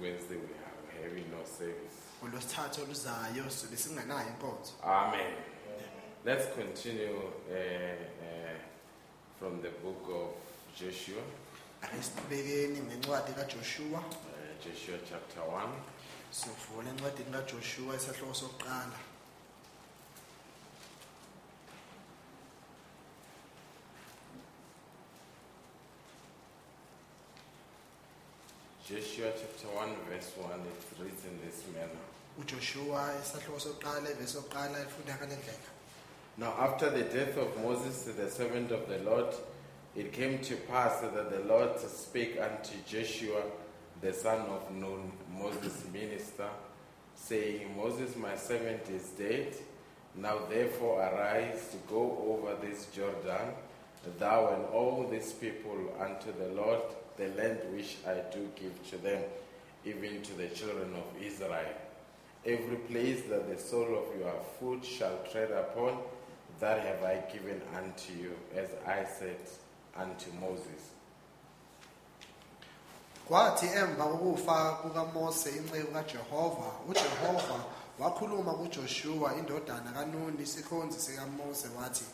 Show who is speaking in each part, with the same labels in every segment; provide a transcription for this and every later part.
Speaker 1: Wednesday, we have heavy no service.
Speaker 2: Ngolosithathu oluzayo sibe singenayo inkonzo.
Speaker 1: Amen. Let's continue uh, uh, from the book of Joshua,
Speaker 2: Ake siqhubekeni ngencwadi kaJoshua.
Speaker 1: uh, Joshua chapter 1.
Speaker 2: Sivule encwadini kaJoshua isahloko sokuqala.
Speaker 1: Joshua chapter 1, verse 1, it reads in this manner.
Speaker 2: uJoshua isahloko sokuqala ivesi yokuqala ifunda kalendlela
Speaker 1: Now, after the death of Moses, the servant of the Lord, it came to pass that the Lord spake unto Joshua, the son of Nun, Moses' minister, saying, Moses, my servant, is dead. Now therefore arise, to go over this Jordan, thou and all these people unto the Lord, the land which I do give to them, even to the children of Israel. Every place that the sole of your foot shall tread upon, that have I given unto you, as I said unto Moses.
Speaker 2: kwathi emva kokufa kukaMose inceku kaJehova uJehova wakhuluma kuJoshua indodana kaNuni isikhonzi sikaMose wathi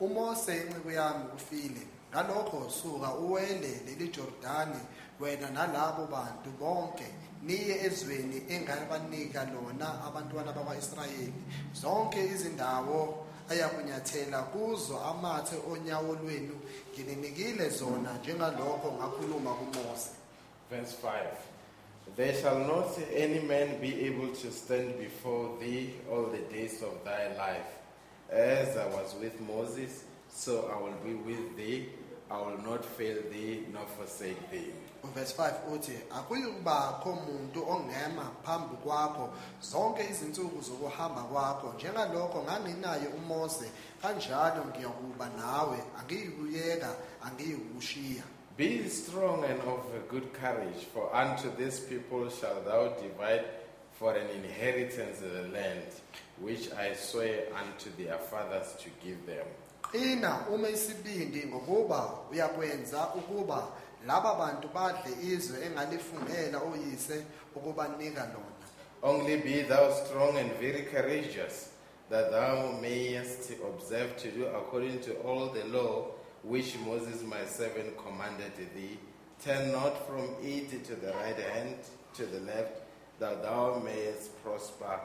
Speaker 2: uMose inceku yami ufile ngalokho suka wena nalabo bantu bonke niye ezweni engabanika lona abantwana bakwaIsrayeli zonke izindawo ayakunyathela kuzo amathe onyawo lwenu ngininikile zona njengalokho ngakhuluma kuMose
Speaker 1: Verse 5 There shall not any man be able to stand before thee all the days of thy life. As I was with Moses, so I will be with thee. I will not fail thee nor forsake thee.
Speaker 2: uverse 5 uthi akuyukubakho umuntu ongema phambi kwakho zonke izinsuku zokuhamba kwakho njengalokho nganginaye uMose kanjalo ngiyakuba nawe angiyikuyeka angiyukushiya
Speaker 1: Be strong and of a good courage, for unto this people shalt thou divide for an inheritance the land which I swear unto their fathers to give them.
Speaker 2: Isibindi ngokuba uyakwenza ukuba laba bantu badle izwe engalifungela ukubanika lona
Speaker 1: Only be thou strong and very courageous, that thou mayest observe to do according to all the law which Moses my servant commanded thee. Turn not from it to the right hand, to the left, that thou mayest prosper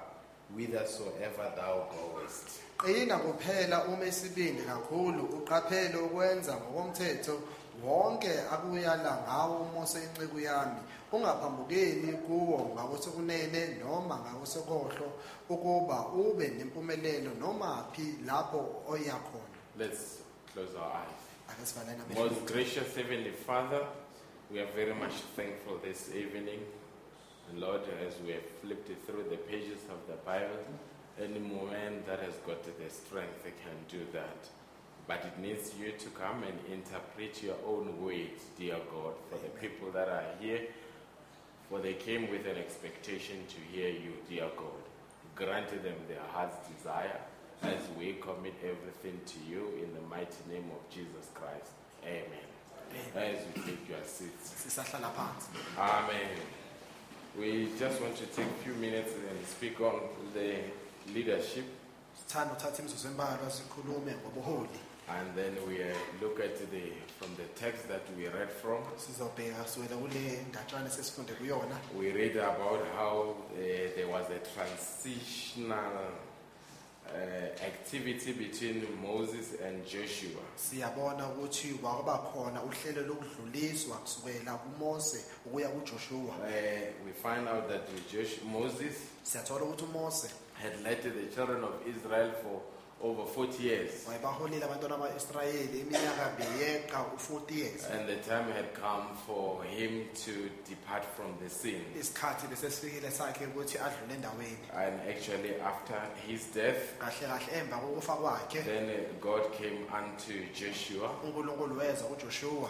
Speaker 1: whithersoever thou goest.
Speaker 2: qina kuphela uma isibindi kakhulu uqaphele ukwenza ngokomthetho wonke akuyala ngawo uMose inceku yami ungaphambukeli kuwo ngakwesokunene noma ngakwesokohlo ukuba ube nempumelelo noma phi lapho oya khona
Speaker 1: Let's close our eyes. Most gracious Heavenly Father, we are very much thankful this evening. And Lord, as we have flipped through the pages of the Bible, any man that has got the strength can do that. But it needs you to come and interpret your own words, dear God, for the people that are here, for they came with an expectation to hear you, dear God. Grant them their heart's desire as we commit everything to you in the mighty name of Jesus Christ. Amen. As you take your seats. Amen. We just want to take a few minutes and speak on the leadership,
Speaker 2: sithanda uthatha imizuzu embalwa sikhulume ngobuholi.
Speaker 1: And then we uh, look at the from the text that we read from.
Speaker 2: sizobheka kusukela kule ndatshana sesifunde kuyona.
Speaker 1: We read about how uh, there was a transitional uh, activity between Moses and Joshua.
Speaker 2: siyabona ukuthi kwaba khona uhlelo lokudluliswa kusukela kuMose ukuya kuJoshua
Speaker 1: Uh, we find out that Josh- Moses
Speaker 2: siyathola ukuthi uMose
Speaker 1: had led the children of Israel for over 40 years.
Speaker 2: wayebaholile abantwana bakaIsrayeli iminyaka beyeqa u40 years
Speaker 1: And the time had come for him to depart from the scene.
Speaker 2: isikhathi besesifikile sakhe ukuthi adlule endaweni
Speaker 1: And actually, after his death,
Speaker 2: kahle kahle emva kokufa kwakhe
Speaker 1: then uh, God came unto Joshua
Speaker 2: uNkulunkulu weza kuJoshua
Speaker 1: uh,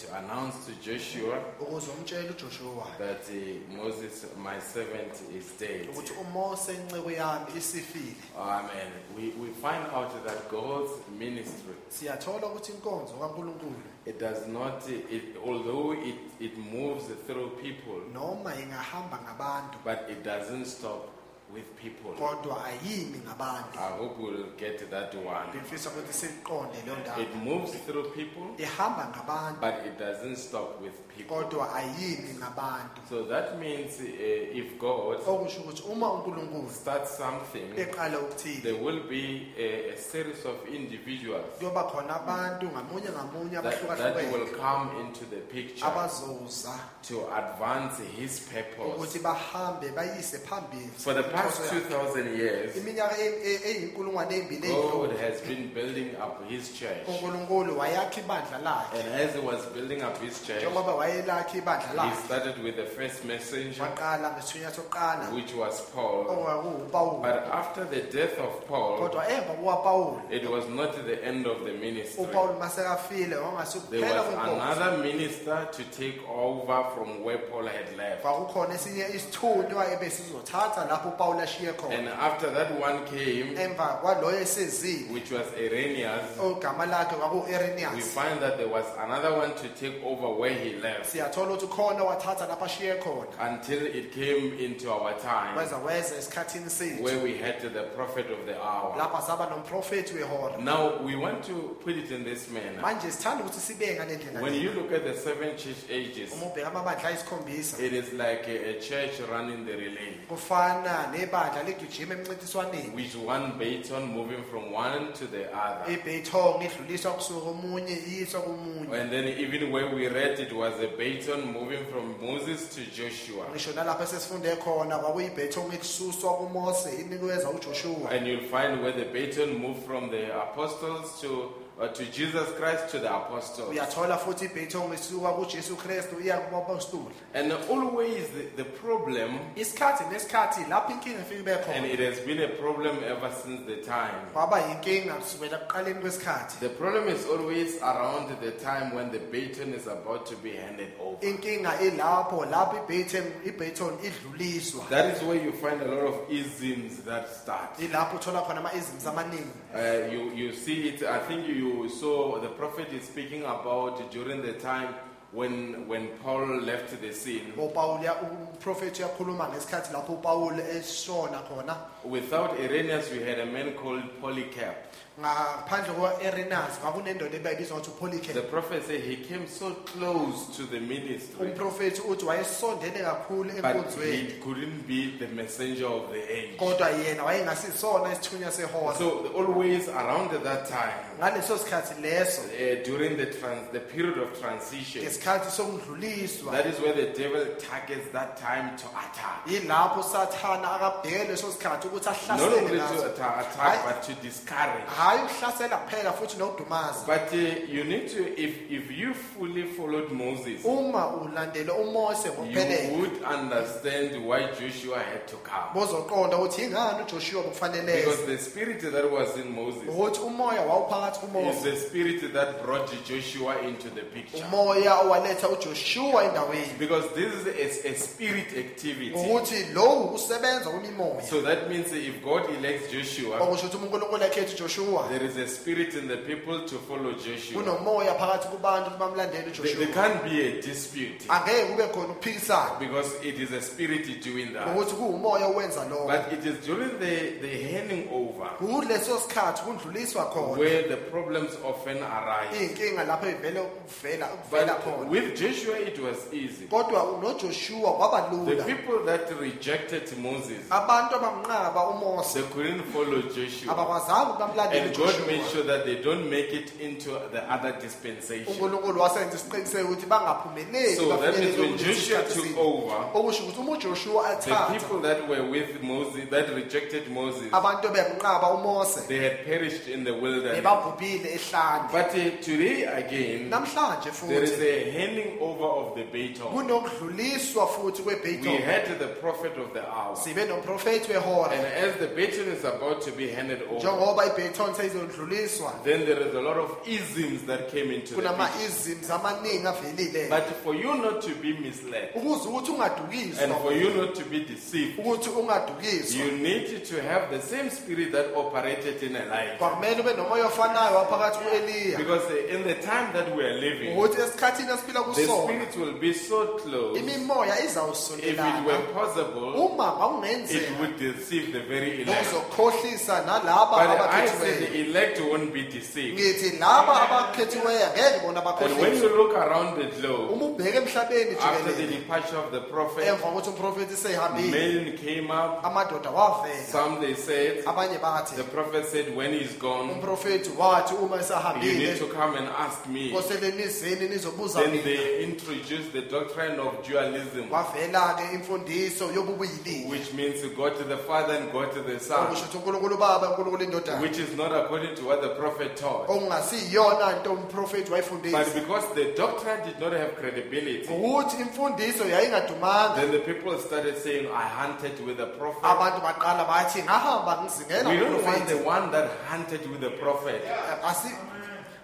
Speaker 1: to announce to Joshua
Speaker 2: ukuze umtshele uJoshua
Speaker 1: that uh, Moses, my servant, is dead.
Speaker 2: ukuthi uMose incebo yami isifile
Speaker 1: Amen. We, we find out that God's ministry,
Speaker 2: siyathola ukuthi inkonzo kaNkulunkulu
Speaker 1: it does not, it, although it, it moves through people,
Speaker 2: noma ingahamba ngabantu
Speaker 1: but it doesn't stop with people.
Speaker 2: kodwa ayimi ngabantu
Speaker 1: I hope we'll get that one.
Speaker 2: ngifisa ukuthi siqonde leyo ndaba
Speaker 1: It moves through people,
Speaker 2: ihamba ngabantu
Speaker 1: but it doesn't stop with.
Speaker 2: Kodwa ayimi ngabantu
Speaker 1: So that means uh, if God
Speaker 2: okusho ukuthi uma uNkulunkulu
Speaker 1: starts something,
Speaker 2: eqala
Speaker 1: there will be a, a series of individuals
Speaker 2: kuyoba khona abantu ngamunye ngamunye
Speaker 1: that, that
Speaker 2: abahlukahlukene.
Speaker 1: will come into the picture
Speaker 2: abazoza
Speaker 1: to advance His purpose.
Speaker 2: ukuthi bahambe bayise phambili
Speaker 1: For the past 2,000 years,
Speaker 2: iminyaka e- e- eyinkulungwane ey'mbili
Speaker 1: God has been building up His church.
Speaker 2: unkulunkulu wayakha ibandla lakhe.
Speaker 1: And as He was building up His church,
Speaker 2: njengoba wayelakha ibandla
Speaker 1: He
Speaker 2: lakhe.
Speaker 1: started with the first messenger,
Speaker 2: waqala ngesithunywa sokuqala
Speaker 1: which was Paul. But after the death of Paul,
Speaker 2: kodwa emva
Speaker 1: it was not the end of the ministry.
Speaker 2: masekafile
Speaker 1: There
Speaker 2: wangasukuphela
Speaker 1: was
Speaker 2: kwenkonzo
Speaker 1: another minister to take over from where Paul had left.
Speaker 2: kwakukhona esinye isithunywa ebesizothatha lapho ashiye
Speaker 1: And
Speaker 2: khona
Speaker 1: after that one came,
Speaker 2: emva kwaloyo esezile
Speaker 1: which was Irenaeus,
Speaker 2: ogama lakhe
Speaker 1: we
Speaker 2: kwaku-erenius
Speaker 1: find that there was another one to take over where he left
Speaker 2: siyathola ukuthi khona wathatha lapho ashiye khona
Speaker 1: until it came into our time
Speaker 2: weza weza esikhathini sethu
Speaker 1: where we had the prophet of the hour.
Speaker 2: lapha saba nomprofethi wehora
Speaker 1: Now we want to put it in this manner.
Speaker 2: manje sithanda ukuthi sibeke ngale ndlela
Speaker 1: When
Speaker 2: le.
Speaker 1: you look at the seven church ages,
Speaker 2: uma ubheka amabandla ayisikhombisa
Speaker 1: it is like a, a church running the relay.
Speaker 2: kufana nebandla ligijima emncintiswaneni
Speaker 1: With one baton moving from one to the other.
Speaker 2: ibeyithong idluliswa kusuka omunye iyiswa komunye
Speaker 1: And then even where we read it was a baton moving from Moses to Joshua.
Speaker 2: ngisho nalapho esesifunde khona kwakuyibhethong ekususwa kumose inikweza ujoshua
Speaker 1: And you'll find where the baton moved from the apostles to, uh, to Jesus Christ to the apostles.
Speaker 2: uyathola futhi ibhethong isuka kujesu kristu iya kubapostoli
Speaker 1: And always the, the problem,
Speaker 2: isikhathi nesikhathi lapho inkinga ifike ibe
Speaker 1: and
Speaker 2: khona
Speaker 1: it has been a problem ever since the time.
Speaker 2: kwaba yinkinga kusukela ekuqaleni kwesikhathi
Speaker 1: The problem is always around the time when the baton is about to be handed over.
Speaker 2: inkinga ilapho lapho ibhethong ibhethong idluliswa
Speaker 1: That is where you find a lot of isms that start.
Speaker 2: ilapho uthola khona ama-izms amaningi
Speaker 1: Uh, you, you see it, I think you saw the prophet is speaking about during the time when, when Paul left the scene.
Speaker 2: upawuli umprofethi uyakhuluma ngesikhathi lapho upawuli eshona khona
Speaker 1: Without Irenaeus, we had a man called Polycarp.
Speaker 2: Ngaphandle kwa-erinas kwakunendoda ebeyibizwa ngokuthi
Speaker 1: The prophet said he came so close to the ministry,
Speaker 2: umprofethi uthi wayesondele kakhulu
Speaker 1: but
Speaker 2: enkonzweni
Speaker 1: he couldn't be the messenger of the age.
Speaker 2: kodwa yena wayengasisona isithunywa sehora
Speaker 1: So always around that time,
Speaker 2: ngaleso sikhathi leso
Speaker 1: uh, during the, trans, the period of transition,
Speaker 2: ngesikhathi sokudluliswa
Speaker 1: that is where the devil targets that time to attack.
Speaker 2: yilapho sathana akabheke leso sikhathi ukuthi
Speaker 1: Not
Speaker 2: ahlasele
Speaker 1: only to
Speaker 2: ngaso
Speaker 1: atta- attack, but to discourage.
Speaker 2: Hhayi ukuhlasela kuphela futhi nokudumaza
Speaker 1: But uh, you need to, if, if you fully followed Moses,
Speaker 2: uma ulandele umose
Speaker 1: you would understand why Joshua had to come.
Speaker 2: bozoqonda ukuthi yingani
Speaker 1: Because the spirit that was in Moses is the spirit that brought Joshua into the picture.
Speaker 2: umoya owaletha ujoshua endaweni
Speaker 1: Because this is a, a spirit activity.
Speaker 2: ukuthi lowu ukusebenza kwemimoya
Speaker 1: So that means if God elects Joshua,
Speaker 2: okusho ukuthi unkulunkulu ekhetha ujoshua uJoshua
Speaker 1: there is a spirit in the people to follow Joshua.
Speaker 2: kunomoya phakathi kubantu ukuthi bamlandele
Speaker 1: There, there
Speaker 2: uJoshua
Speaker 1: can't be a dispute
Speaker 2: angeke kube khona ukuphikisana
Speaker 1: because it is a spirit doing that.
Speaker 2: ngokuthi kuwumoya owenza lokho
Speaker 1: But it is during the, the handing over
Speaker 2: kuleso sikhathi kundluliswa khona
Speaker 1: where the problems often arise.
Speaker 2: iy'nkinga lapho ivele ukuvela ukuvela
Speaker 1: But
Speaker 2: khona
Speaker 1: with Joshua, it was easy.
Speaker 2: kodwa nojoshua kwaba
Speaker 1: The
Speaker 2: lula
Speaker 1: people that rejected Moses,
Speaker 2: abantu abamnqaba umose
Speaker 1: they couldn't follow Joshua.
Speaker 2: abakwazanga ukuthi bamlandele
Speaker 1: And God made sure that they don't make it into the other dispensation.
Speaker 2: unkulunkulu wasenza isiqiniseko ukuthi bangaphumeleli
Speaker 1: So that means when Joshua took over,
Speaker 2: okusho ukuthi uma
Speaker 1: the
Speaker 2: athatha
Speaker 1: people that were with Moses, that rejected Moses,
Speaker 2: abantu bemnqaba umose
Speaker 1: they had perished in the wilderness.
Speaker 2: bebabhubhile ehlane
Speaker 1: But uh, today again,
Speaker 2: namhlanje
Speaker 1: there is
Speaker 2: futhi
Speaker 1: a handing over of the baton.
Speaker 2: kunokudluliswa futhi
Speaker 1: We
Speaker 2: kwebhayton
Speaker 1: had the prophet of the hour.
Speaker 2: sibe nomprofethi wehora
Speaker 1: And as the baton is about to be handed over,
Speaker 2: njengoba
Speaker 1: then there is a lot of isms that came into the
Speaker 2: amaningi avelile.
Speaker 1: But for you not to be misled
Speaker 2: ukuze ukuthi
Speaker 1: and
Speaker 2: ungadukiswa
Speaker 1: for you not to be deceived,
Speaker 2: ukuthi ungadukiswa.
Speaker 1: you need to have the same spirit that operated in Elijah.
Speaker 2: kwakumele ube nomoya ofanayo waphakathi ku-eliya.
Speaker 1: Because uh, in the time that we are living,
Speaker 2: ukuthi esikhathini esiphila
Speaker 1: the
Speaker 2: kusona
Speaker 1: spirit will be so close.
Speaker 2: imimoya
Speaker 1: If it were possible,
Speaker 2: uma
Speaker 1: it would deceive the very elect.
Speaker 2: nalaba
Speaker 1: But I the elect won't be deceived.
Speaker 2: ngithi laba abakhethiweyo angeke bona
Speaker 1: And when you look around the globe,
Speaker 2: uma ubheke emhlabeni
Speaker 1: after the
Speaker 2: jikelele.
Speaker 1: departure of the prophet,
Speaker 2: emva kokuthi umprofethi seyihambile
Speaker 1: men came up.
Speaker 2: amadoda wavela.
Speaker 1: Some they said,
Speaker 2: abanye bathi
Speaker 1: the prophet said, when he's gone,
Speaker 2: umprofethi wathi uma
Speaker 1: you need
Speaker 2: esahambile
Speaker 1: to come and ask me.
Speaker 2: kosele nizeni nizobuza
Speaker 1: Then
Speaker 2: mina.
Speaker 1: they introduced the doctrine of dualism,
Speaker 2: kwavela-ke imfundiso yobubuyili
Speaker 1: which means to God to the Father and God to the Son,
Speaker 2: okusho ukuthi unkulunkulu baba unkulunkulu indodana.
Speaker 1: Which is not according to what the prophet taught.
Speaker 2: okungasiyona nto umprofethi
Speaker 1: But
Speaker 2: wayifundisa
Speaker 1: because the doctrine did not have credibility,
Speaker 2: ukuthi imfundiso yayingadumanga
Speaker 1: then the people started saying, I hunted with the prophet.
Speaker 2: abantu baqala bathi ngahamba ngizingela
Speaker 1: We don't want
Speaker 2: umprofethi
Speaker 1: the one that hunted with the prophet.
Speaker 2: Asi-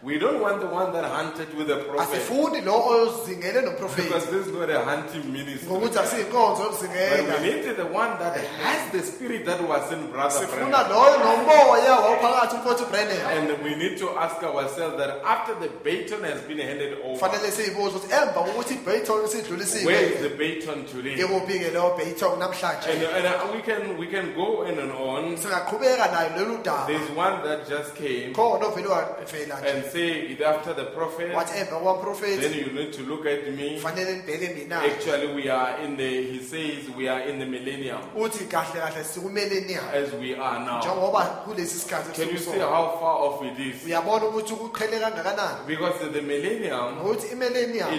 Speaker 1: We don't want the one that hunted with the prophet.
Speaker 2: asifuni lo ozingele
Speaker 1: Because this is not a hunting ministry.
Speaker 2: ngokuthi asiyinkonzo
Speaker 1: But
Speaker 2: yokuzingela
Speaker 1: we need the one that has the spirit that was in Brother
Speaker 2: sifuna
Speaker 1: Branham.
Speaker 2: loyo nomoya wawuphakathi umfowethu brennan
Speaker 1: And we need to ask ourselves that after the baton has been handed over,
Speaker 2: fanele siyibuze ukuthi emva kokuthi ibhayton
Speaker 1: where is the baton today?
Speaker 2: ikuphi-ke leyo bhayton
Speaker 1: And,
Speaker 2: namhlanje
Speaker 1: and uh, we can we can go on and on.
Speaker 2: singaqhubeka nayo lolu daba
Speaker 1: There's one that just came
Speaker 2: khona ovele wavela nje
Speaker 1: and say it after the prophet.
Speaker 2: wathi emva kwamprofethi
Speaker 1: Then you need to look at me.
Speaker 2: fanele nibheke mina
Speaker 1: Actually, we are in the. He says we are in the millennium
Speaker 2: uthi kahle kahle sikumelenia
Speaker 1: as we are now.
Speaker 2: njengoba kulesi sikhathi
Speaker 1: Can you see
Speaker 2: esikusona.
Speaker 1: how far off it is?
Speaker 2: uyabona ukuthi kuqhele kangakanani
Speaker 1: Because the millennium,
Speaker 2: ukuthi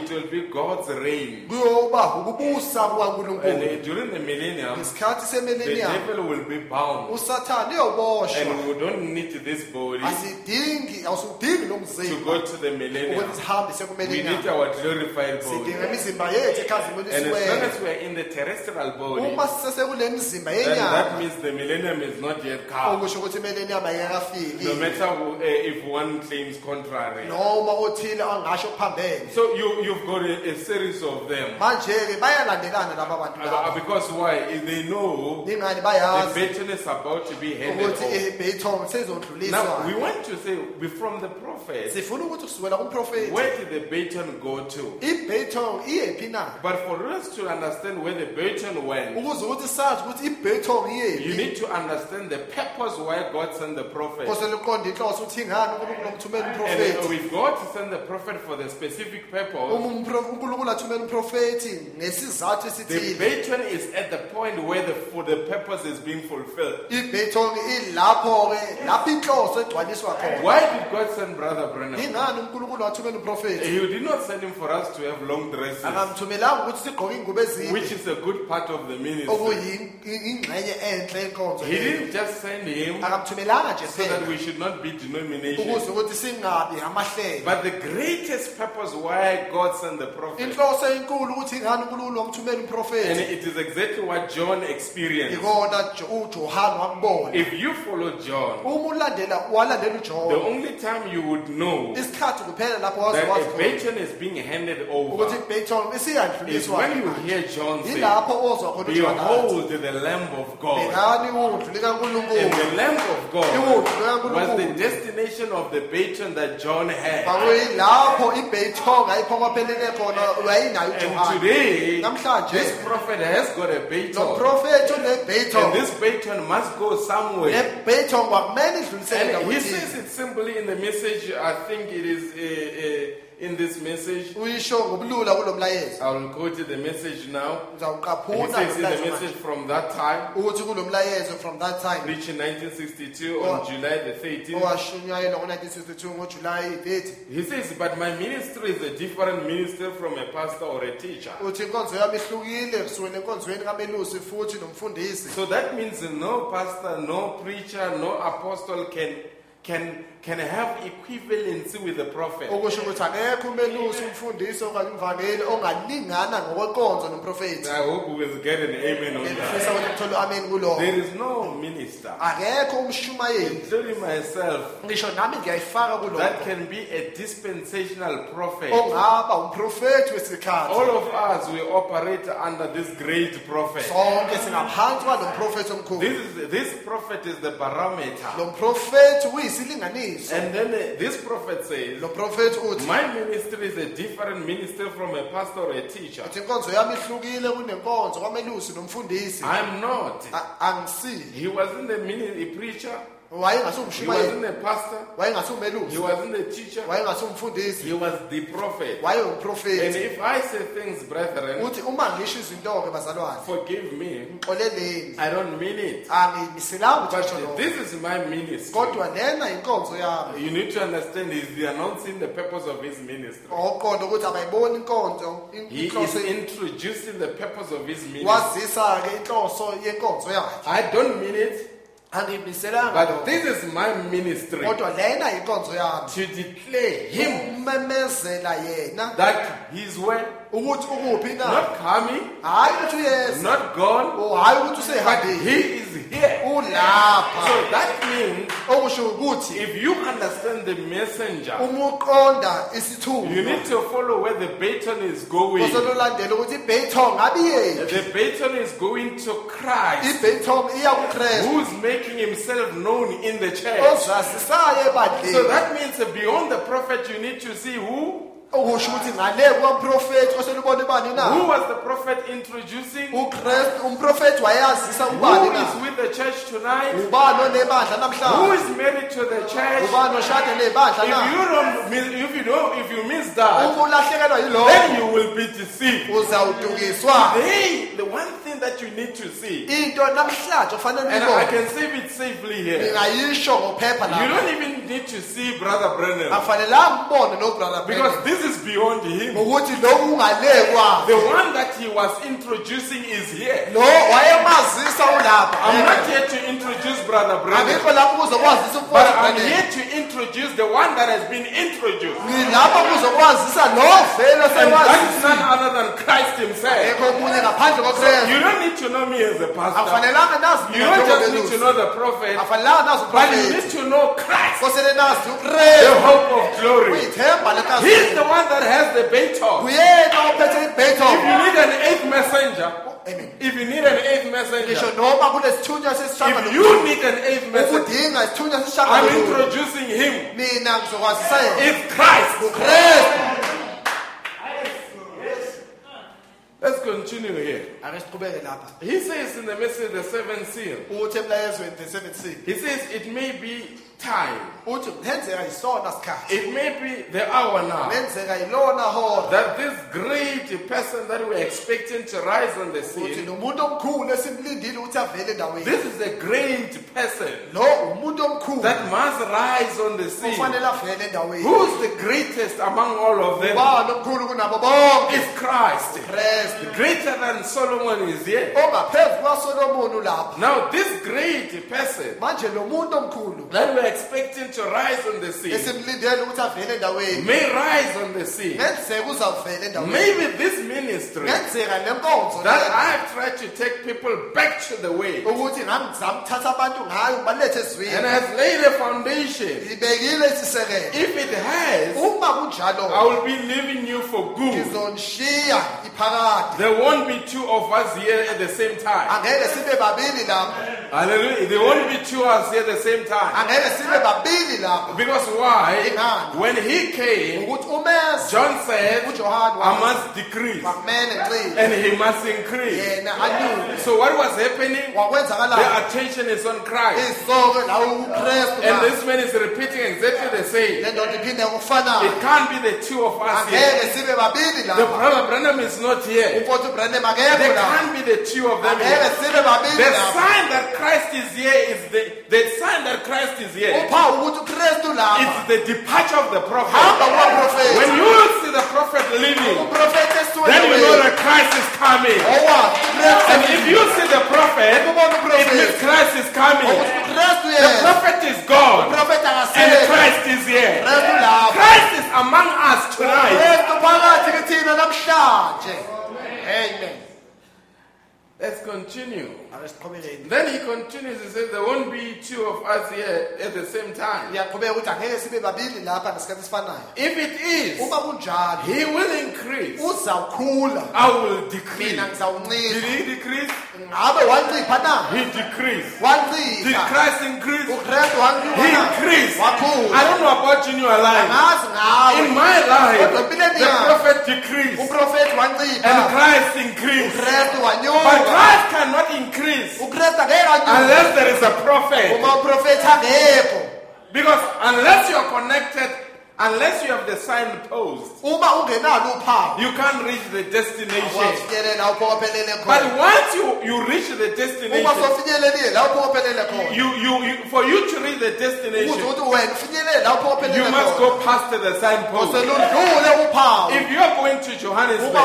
Speaker 1: it will be God's reign.
Speaker 2: kuyoba ukubusa
Speaker 1: And
Speaker 2: kukankulunkulu
Speaker 1: during the millennium,
Speaker 2: ngesikhathi
Speaker 1: the devil will be bound.
Speaker 2: usathane uyoboshwa
Speaker 1: And we don't need this body
Speaker 2: asidingi awusudingi lo
Speaker 1: to go to the millennium.
Speaker 2: ukuthi sihambe siye
Speaker 1: We need our glorified body. And as long as we are in the terrestrial body,
Speaker 2: uma sisesekule mizimba
Speaker 1: then that means the millennium is not yet come.
Speaker 2: okusho ukuthi imelenia
Speaker 1: No matter who, uh, if one claims contrary.
Speaker 2: noma othile angasho kuphambene
Speaker 1: So you, you've got a, a series of them.
Speaker 2: manje-ke bayalandelana laba bantu
Speaker 1: Uh, Because why? They know the baton is about to be handed over. Now, we want to say, we're from the prophet,
Speaker 2: sifuna ukuthi kusukela kumprofethi
Speaker 1: where did the baton go to?
Speaker 2: ibhayton iyephi na
Speaker 1: But for us to understand where the baton went,
Speaker 2: ukuze ukuthi sazi ukuthi
Speaker 1: you
Speaker 2: iyephi
Speaker 1: need to understand the purpose why God sent the prophet.
Speaker 2: kosele uqonde inhloso ukuthi ingani unkulunkulu
Speaker 1: And
Speaker 2: umprofethi
Speaker 1: if God sent the prophet for the specific purpose,
Speaker 2: uma umpro- unkulunkulu athumela umprofethi ngesizathu
Speaker 1: the
Speaker 2: esithile
Speaker 1: baton is at the point where the, for the purpose is being fulfilled.
Speaker 2: ilapho-ke lapho inhloso egcwaliswa khona
Speaker 1: Why did God send Brother Branham?
Speaker 2: ingani unkulunkulu wathumela umprofethi
Speaker 1: He did not send him for us to have long dresses,
Speaker 2: akamthumelanga ukuthi sigqoke ingubo ezinde.
Speaker 1: Which is a good part of the ministry.
Speaker 2: okuyingxenye enhle yenkonzo
Speaker 1: He didn't just send him
Speaker 2: akamthumelanga nje
Speaker 1: so that
Speaker 2: phela
Speaker 1: we should not be denomination.
Speaker 2: ukuze ukuthi singabi amahlelo.
Speaker 1: But the greatest purpose why God sent the prophet
Speaker 2: inhloso enkulu ukuthi ingani unkulunkulu wamthumela
Speaker 1: And
Speaker 2: umprofethi
Speaker 1: it is exactly what John experienced.
Speaker 2: ikona Jo- ujohane wakubona
Speaker 1: If you follow John,
Speaker 2: uma ulandela walandela
Speaker 1: the
Speaker 2: ujohane
Speaker 1: only time you would know
Speaker 2: isikhathi kuphela lapho
Speaker 1: that
Speaker 2: wazokwazi
Speaker 1: a baton is being handed
Speaker 2: ukuthi
Speaker 1: over is
Speaker 2: isiyandluliswa
Speaker 1: when you hear John say,
Speaker 2: yilapho ozwa khona uJohane
Speaker 1: Behold the Lamb of God.
Speaker 2: bhekani iwundlu
Speaker 1: And
Speaker 2: likankulunkulu
Speaker 1: the Lamb of God
Speaker 2: iwundlu
Speaker 1: was the
Speaker 2: likankulunkulu
Speaker 1: destination of the baton that John had.
Speaker 2: kwakuyilapho ibeyton ayiphokophelele khona wayinayo
Speaker 1: And today,
Speaker 2: Namhlanje-
Speaker 1: this prophet has got a
Speaker 2: lo
Speaker 1: baton. And this baton must go somewhere.
Speaker 2: nebeyton kwakumele idlulisele
Speaker 1: And he says it simply in the message. I think it is uh, uh, in this message.
Speaker 2: uyisho ngobulula kulo mlayezo
Speaker 1: I will quote the message now. He
Speaker 2: ngizawuqaphuna
Speaker 1: says in the message from that time,
Speaker 2: ukuthi kulo mlayezo from that time
Speaker 1: preached in 1962 on. July the 13th.
Speaker 2: owashunyayelwa ngo-1962 ngojulayi 30
Speaker 1: He says, But my ministry is a different ministry from a pastor or a teacher.
Speaker 2: uthi inkonzo yami ihlukile kusukela enkonzweni kamelusi futhi nomfundisi
Speaker 1: So that means no pastor, no preacher, no apostle can can can have equivalency with the prophet.
Speaker 2: okusho ukuthi akekho umelusi umfundisi okanye umvangeli ongalingana ngokwenkonzo nomprofethi
Speaker 1: I hope we will get an amen on that.
Speaker 2: ngifisa ukuthi kuthole amen
Speaker 1: There is no minister,
Speaker 2: akekho umshumayeli
Speaker 1: including myself,
Speaker 2: ngisho nami ngiyayifaka
Speaker 1: that
Speaker 2: kulokho
Speaker 1: can be a dispensational prophet.
Speaker 2: ongaba umprofethi wesikhathi
Speaker 1: All of us we operate under this great prophet.
Speaker 2: sonke singaphansi kwalo mprofethi omkhulu
Speaker 1: This is this prophet is the barometer.
Speaker 2: lo mprofethi uyisilinganiso
Speaker 1: And then uh, this prophet says,
Speaker 2: lo uthi
Speaker 1: My ministry is a different ministry from a pastor or a teacher.
Speaker 2: uthi inkonzo yami ihlukile kunenkonzo kwamelusi nomfundisi
Speaker 1: I'm not.
Speaker 2: A-
Speaker 1: He wasn't a mini a preacher. He wasn't a pastor. He wasn't a teacher. He was the prophet. And if I say things, brethren,
Speaker 2: uthi uma ngisho izinto-ke bazalwane
Speaker 1: forgive me. I don't mean it. But this is my ministry.
Speaker 2: kodwa lena inkonzo yami
Speaker 1: You need to understand he's the announcing the purpose of his ministry.
Speaker 2: oqonda ukuthi abayiboni inkonzo in-
Speaker 1: He is introducing the purpose of his ministry.
Speaker 2: wazisa-ke inhloso yenkonzo yakhe
Speaker 1: I don't mean it, but this is my ministry.
Speaker 2: Kodwa lena inkonzo yami.
Speaker 1: To declare him
Speaker 2: umemezela yena.
Speaker 1: that he's where
Speaker 2: ukuthi ukuphi na?
Speaker 1: Not coming,
Speaker 2: hayi ukuthi uyeza
Speaker 1: not gone,
Speaker 2: Oh, hayi ukuthi usehambile
Speaker 1: he is here.
Speaker 2: ulapha.
Speaker 1: So that means
Speaker 2: okusho ukuthi
Speaker 1: if you understand the messenger,
Speaker 2: uma uqonda
Speaker 1: you need to follow where the baton is going.
Speaker 2: ukuthi ngabe iyephi
Speaker 1: The baton is going to Christ,
Speaker 2: ibeyton iya
Speaker 1: who's making himself known in the church. So that means beyond the prophet, you need to see who
Speaker 2: okusho ukuthi ngale kwamprofethi oselubona ibani
Speaker 1: who was the prophet introducing,
Speaker 2: ukrestu umprofethi wayazisa
Speaker 1: who
Speaker 2: ubani
Speaker 1: is with the church tonight,
Speaker 2: ubani onebandla
Speaker 1: who
Speaker 2: namhlanje
Speaker 1: is married to the church.
Speaker 2: ubani oshade nebandla
Speaker 1: If
Speaker 2: na?
Speaker 1: you don't, miss- if you don't, if you miss that,
Speaker 2: uma ulahlekelwa yilokho
Speaker 1: then you will be deceived.
Speaker 2: uzawudukiswa.
Speaker 1: Hey, the one thing that you need to see,
Speaker 2: into namhlanje kufanele
Speaker 1: and I can say it safely here.
Speaker 2: ngingayisho ngophepha
Speaker 1: You don't even need to see Brother Branham.
Speaker 2: Akufanelanga mbone nobrother
Speaker 1: because this is beyond him.
Speaker 2: ngokuthi lo ungale
Speaker 1: The one that he was introducing is here.
Speaker 2: lo wayemazisa
Speaker 1: I'm not here to introduce Brother Branham,
Speaker 2: angikho lapho kuzokwazisa
Speaker 1: but
Speaker 2: umfowethu
Speaker 1: I'm here to introduce the one that has been introduced.
Speaker 2: ngilapha kuzokwazisa lo vele
Speaker 1: And that is none other than Christ Himself.
Speaker 2: ekho omunye ngaphandle kokrestu
Speaker 1: You don't need to know me as a pastor.
Speaker 2: akufanelanga nazi
Speaker 1: You don't just need to know the prophet,
Speaker 2: akufanelanga nazi
Speaker 1: but you need to know Christ,
Speaker 2: kosele nazi
Speaker 1: the
Speaker 2: ukrestu
Speaker 1: hope of glory.
Speaker 2: uyithemba
Speaker 1: He's the one that has the
Speaker 2: ophethe
Speaker 1: If you need an eighth messenger,
Speaker 2: amen.
Speaker 1: if you need an eighth messenger, if you need an eighth messenger,
Speaker 2: ukudinga isithunywa sesishaka
Speaker 1: I'm introducing him.
Speaker 2: mina ngizokwazisa yena.
Speaker 1: It's Christ.
Speaker 2: ukrestu
Speaker 1: Let's continue here.
Speaker 2: Lapha.
Speaker 1: He says in the message, the seventh seal,
Speaker 2: uthi emlayezweni the 17
Speaker 1: he says, It may be time,
Speaker 2: uthi kungenzeka yisona sikhathi.
Speaker 1: It may be the hour now,
Speaker 2: kungenzeka yilona hora.
Speaker 1: That this great person that we're expecting to rise on the
Speaker 2: uthi
Speaker 1: scene,
Speaker 2: nomuntu omkhulu esimlindile ukuthi avele endaweni.
Speaker 1: This is a great person.
Speaker 2: Lo umuntu omkhulu
Speaker 1: that must rise on the scene.
Speaker 2: kufanele avele endaweni.
Speaker 1: Who's the greatest among all of them?
Speaker 2: ubani omkhulu kunabo bonke?
Speaker 1: It's Christ.
Speaker 2: kristu
Speaker 1: Greater than Solomon is here.
Speaker 2: ongaphezu kukasolomoni lapha
Speaker 1: Now, this great person
Speaker 2: manje lo muntu omkhulu
Speaker 1: that we're expecting to rise on the sea
Speaker 2: esimlindele ukuthi avele endaweni
Speaker 1: may rise on the sea.
Speaker 2: ngenzeka uzawuvela endaweni
Speaker 1: Maybe this ministry
Speaker 2: ngenzeka le nkonzo
Speaker 1: that
Speaker 2: le,
Speaker 1: I've tried to take people back to the way
Speaker 2: ukuthi ngangizama abantu ngayo balethe
Speaker 1: and
Speaker 2: ezwini
Speaker 1: has laid a foundation.
Speaker 2: ibekile isisekelo
Speaker 1: If it has,
Speaker 2: uma kunjalo
Speaker 1: I will be leaving you for good.
Speaker 2: ngizonishiya iphakade
Speaker 1: There won't be two of us here at the same time.
Speaker 2: angeke sibe babili lapho
Speaker 1: Hallelujah. There won't be two of us here at the same time.
Speaker 2: angeke sibe babili lapho
Speaker 1: Because why? When he came, John said, I must decrease and he must increase. So what was happening? The attention is on Christ.
Speaker 2: isoke lawo ukristu
Speaker 1: And this man is repeating exactly the same.
Speaker 2: le ndoda iphinde ngokufanayo
Speaker 1: It can't be the two of us here.
Speaker 2: angeke sibe babili
Speaker 1: The
Speaker 2: lapha
Speaker 1: brother Branham is not here.
Speaker 2: Ubrandem
Speaker 1: There
Speaker 2: akekho lapha
Speaker 1: can't be the two of them here. The sign that Christ is here is the, the sign that Christ is here.
Speaker 2: uphawu ukuthi ukristu lapha
Speaker 1: It's the departure of the prophet. When you see the prophet leaving, then you know that Christ is coming. And if you see the prophet, it means Christ is coming. The prophet is gone, and Christ is here. Christ is among us tonight.
Speaker 2: ukristu phakathi kithina namhlanje amen
Speaker 1: Let's continue. Then he continues, he says, There won't be two of us here at the same time.
Speaker 2: ngiyaqhubeka ukuthi angeke sibe babili lapha ngesikhathi esifanayo
Speaker 1: If it is, he will increase, I will decrease. Did he decrease?
Speaker 2: ngabe wancipha na
Speaker 1: He decreased. Did Christ increase? He increased. I don't know about you in your life. In my life, the prophet decreased and Christ increased. But Christ cannot increase unless there is a prophet.
Speaker 2: uma uprofethi angekho
Speaker 1: Because unless you are connected, unless you have the signpost, you can't reach the destination.
Speaker 2: wafinyelela lapho ophelele
Speaker 1: But once you, you reach the destination,
Speaker 2: sofinyelelile lapho ophelele khona.
Speaker 1: you, you, you for you to reach the destination,
Speaker 2: ukuthi wena ufinyelele lapho
Speaker 1: you must go past the signpost. If you are going to Johannesburg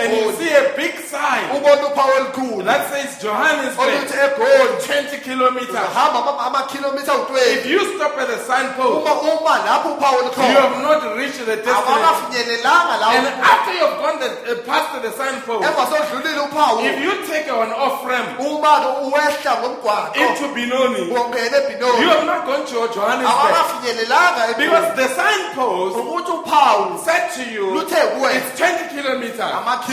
Speaker 1: and you see a big sign
Speaker 2: ubona uphawu olukhulu.
Speaker 1: that says Johannesburg,
Speaker 2: oluthi egoli
Speaker 1: 20 kilometers. If you stop at the signpost,
Speaker 2: uma uma lapho uphawu
Speaker 1: you have not reached the destination. And after you have gone the, uh, past the signpost,
Speaker 2: emva sodlulile uphawu
Speaker 1: if you take an off ramp
Speaker 2: uma-ke uwehla ngomgwaqo
Speaker 1: into
Speaker 2: Benoni,
Speaker 1: you have not gone to Johannesburg. Because the signpost said to you, it's 20 kilometers. After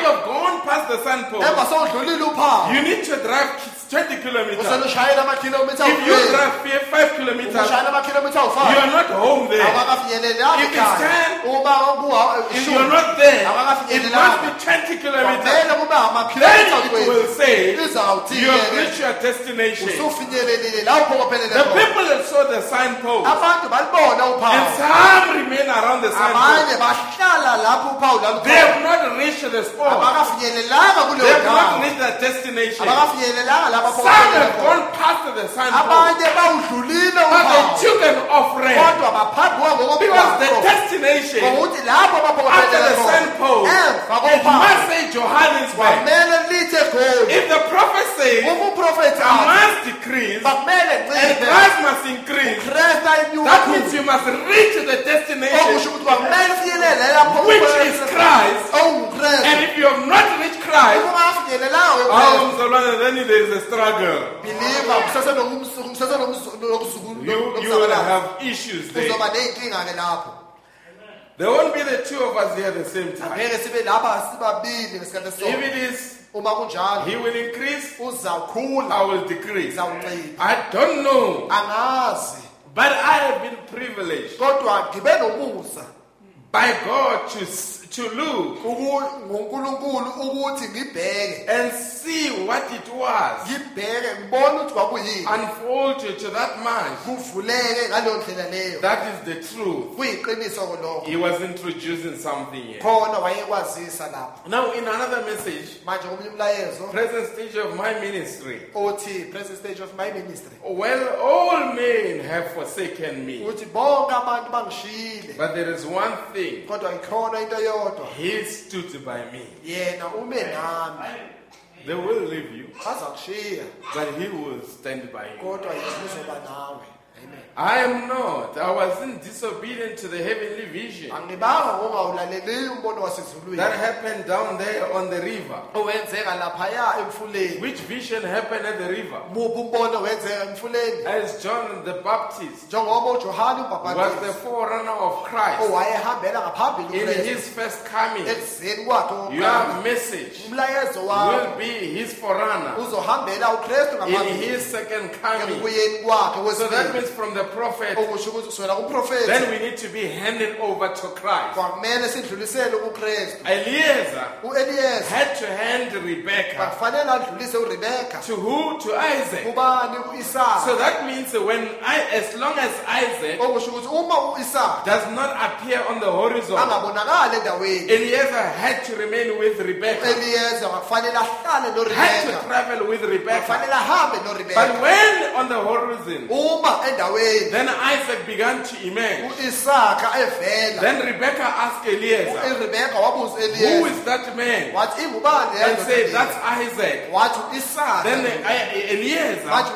Speaker 1: you have gone past the signpost,
Speaker 2: emva sowudlulile uphawu.
Speaker 1: you need to drive 20 kilometers. If you
Speaker 2: u-20
Speaker 1: drive 5 kilometers, you are not home there. If
Speaker 2: ekhaya
Speaker 1: 10, If you are not there, it must be 20 kilometers. Then it will say, you have reached your destination.
Speaker 2: usufinyelelile lapho kophelele
Speaker 1: The people that saw the signpost, and some remain around the signpost.
Speaker 2: abanye bahlala lapho uphawu
Speaker 1: They have not reached the spot. They have not reached their destination. Some have gone past the signpost, but they took an offering because the destination after the
Speaker 2: emva
Speaker 1: it must say Johannesburg. If the prophet says,
Speaker 2: uma uprofethi
Speaker 1: I
Speaker 2: athi
Speaker 1: must decrease and Christ must increase, that means you must reach the destination
Speaker 2: okusho ukuthi kwamele ufinyelele lapho
Speaker 1: Which is Christ. And if you have not reached Christ,
Speaker 2: ungafinyelelanga
Speaker 1: oh,
Speaker 2: ukresta
Speaker 1: Mzalwane, then there is a struggle. You, you will have issues there.
Speaker 2: uzoba ney'nkinga-ke lapho
Speaker 1: There won't be the two of us here at the same time.
Speaker 2: angeke sibe lapha sibabili ngesikhathi
Speaker 1: If
Speaker 2: esisodwa
Speaker 1: it is,
Speaker 2: uma kunjalo
Speaker 1: he will increase, I will decrease.
Speaker 2: uzawuncipha
Speaker 1: I don't know,
Speaker 2: angazi
Speaker 1: but I have been privileged
Speaker 2: kodwa ngibe nomusa
Speaker 1: by God to, s- to look
Speaker 2: uku- ngunkulunkulu ukuthi ngibheke.
Speaker 1: and see what it was.
Speaker 2: Ngibheke ngibone ukuthi kwakuyini.
Speaker 1: Unfold to, that man.
Speaker 2: kuvuleke ngaleyo ndlela leyo.
Speaker 1: That is the truth.
Speaker 2: lokho
Speaker 1: He was introducing something here.
Speaker 2: khona wayekwazisa lapho.
Speaker 1: Now, in another message,
Speaker 2: manje komunye umlayezo.
Speaker 1: present stage of my ministry,
Speaker 2: othi present stage of my ministry.
Speaker 1: Well, all men have forsaken me,
Speaker 2: uthi bonke abantu bangishiyile
Speaker 1: but there is one thing.
Speaker 2: Kodwa ikhona into yodwa
Speaker 1: He stood by me.
Speaker 2: yena ume nami.
Speaker 1: They will leave you,
Speaker 2: baza kushiya
Speaker 1: but He will stand by you.
Speaker 2: kodwa yena uzoba nawe. Amen
Speaker 1: I am not. I wasn't disobedient to the heavenly vision.
Speaker 2: Angibanga ngongawulaleli umbono wasezulwini.
Speaker 1: That happened down there on the river.
Speaker 2: owenzeka laphaya emfuleni.
Speaker 1: Which vision happened at the river?
Speaker 2: muphi umbono wenzeka emfuleni?
Speaker 1: As John the Baptist
Speaker 2: njengoba ujohane
Speaker 1: was the forerunner of Christ.
Speaker 2: owayehambela ngaphambili
Speaker 1: in his first coming,
Speaker 2: ekuzeni kwakhe
Speaker 1: your
Speaker 2: wokuqala
Speaker 1: message
Speaker 2: umlayezo
Speaker 1: will be his forerunner.
Speaker 2: uzohambela uKristu
Speaker 1: in his second coming.
Speaker 2: ekubuyeni kwakhe
Speaker 1: So that means from the prophet,
Speaker 2: okusho ukuthi kusukela kumprofethi
Speaker 1: then we need to be handed over to Christ.
Speaker 2: kwakumele sidlulisele kuKristu
Speaker 1: Eliezer.
Speaker 2: uEliyeza
Speaker 1: had to hand Rebekah
Speaker 2: kwakufanele adlulise uRebeka
Speaker 1: to who? To Isaac.
Speaker 2: kubani
Speaker 1: So that means that when I, as long as Isaac oh,
Speaker 2: okusho ukuthi uma uIsaka
Speaker 1: does not appear on the horizon,
Speaker 2: angabonakali endaweni.
Speaker 1: Eliezer had to remain with Rebekah,
Speaker 2: Eliyeza kwakufanele ahlale
Speaker 1: had to
Speaker 2: noRebeka
Speaker 1: travel with
Speaker 2: ahambe
Speaker 1: But
Speaker 2: noRebeka
Speaker 1: when on the horizon,
Speaker 2: uma
Speaker 1: then Isaac began to emerge.
Speaker 2: uIsaka evela
Speaker 1: Then Rebecca asked Eliezer,
Speaker 2: uRebeka wabuza
Speaker 1: Who
Speaker 2: Eliyeza
Speaker 1: is that man?
Speaker 2: wathi ingubani
Speaker 1: And said, That's
Speaker 2: le?"
Speaker 1: Isaac.
Speaker 2: wathi uIsaka
Speaker 1: Then I- Eliezer,
Speaker 2: wathi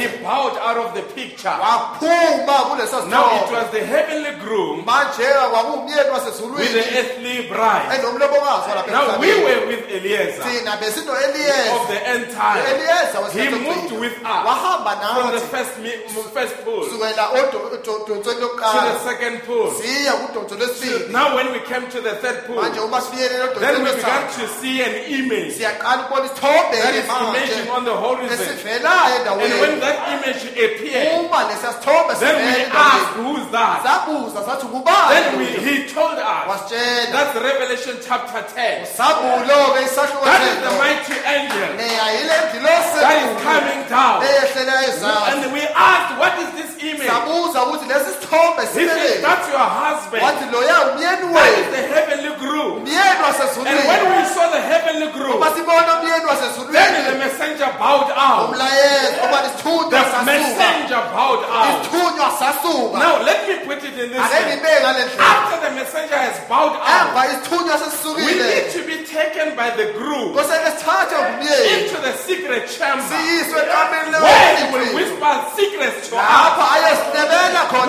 Speaker 1: he bowed out of the picture.
Speaker 2: waphuma
Speaker 1: Now it was the heavenly groom
Speaker 2: manje kwakuwumyeni
Speaker 1: with the earthly bride.
Speaker 2: enomlobokazi walapha
Speaker 1: Now we
Speaker 2: emhlabeni.
Speaker 1: were with Eliezer
Speaker 2: thina besino
Speaker 1: of
Speaker 2: eliyeza
Speaker 1: the end time.
Speaker 2: eliyeza
Speaker 1: He moved with us
Speaker 2: wahamba
Speaker 1: from the
Speaker 2: nathi
Speaker 1: first, mi- first pool Oh, to
Speaker 2: kusukela odonsweni
Speaker 1: the
Speaker 2: lokuqala
Speaker 1: second pool.
Speaker 2: siya kudonso lwesibili
Speaker 1: Now when we came to the third pool,
Speaker 2: manje uma
Speaker 1: then we began to see an image.
Speaker 2: Siyaqala ukubona
Speaker 1: that is
Speaker 2: manje
Speaker 1: emerging on the horizon.
Speaker 2: esivelayo
Speaker 1: And when
Speaker 2: endaweni
Speaker 1: that image appeared,
Speaker 2: uma lesiya sithombe
Speaker 1: then we asked, who's that?
Speaker 2: sabuza sathi
Speaker 1: Then he told us,
Speaker 2: wasitshela.
Speaker 1: That's Revelation chapter 10.
Speaker 2: sabulo-ke isahluko
Speaker 1: That is the
Speaker 2: sento
Speaker 1: mighty angel.
Speaker 2: Leya yile ndilosi
Speaker 1: that is coming down.
Speaker 2: ezayo
Speaker 1: And we asked, what is this image?
Speaker 2: sabuza ukuthi lesi sithombe
Speaker 1: He that's your husband.
Speaker 2: wathi loya umyeni
Speaker 1: That is
Speaker 2: wenu
Speaker 1: the heavenly
Speaker 2: umyeni
Speaker 1: And when we saw the heavenly groom,
Speaker 2: uma sibona umyeni
Speaker 1: then the messenger bowed out.
Speaker 2: oba isithunywa
Speaker 1: The messenger bowed out.
Speaker 2: isithunywa sasuka
Speaker 1: Now let me put it in this
Speaker 2: ake
Speaker 1: way.
Speaker 2: ngibeke ngale ndlela
Speaker 1: After the messenger has bowed
Speaker 2: emva
Speaker 1: out, we need to be taken by the groom
Speaker 2: kosele sithathwe ngumyeni
Speaker 1: into the secret chamber.
Speaker 2: Siyiswe
Speaker 1: where he will whisper secrets to us.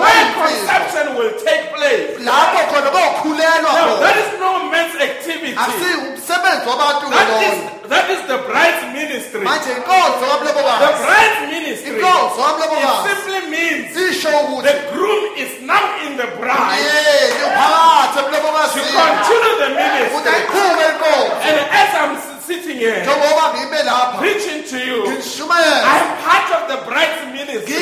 Speaker 1: Where conception will take place.
Speaker 2: lapho khona bokhulelwa
Speaker 1: Now that is no man's activity.
Speaker 2: akusiyi umsebenzi wabantu
Speaker 1: That is that is the bride's ministry. The bride's ministry. It simply means the groom is now in the bride to continue the ministry. And as I'm sitting here
Speaker 2: njengoba ngime lapha
Speaker 1: preaching to you, I'm part of the bride's ministry.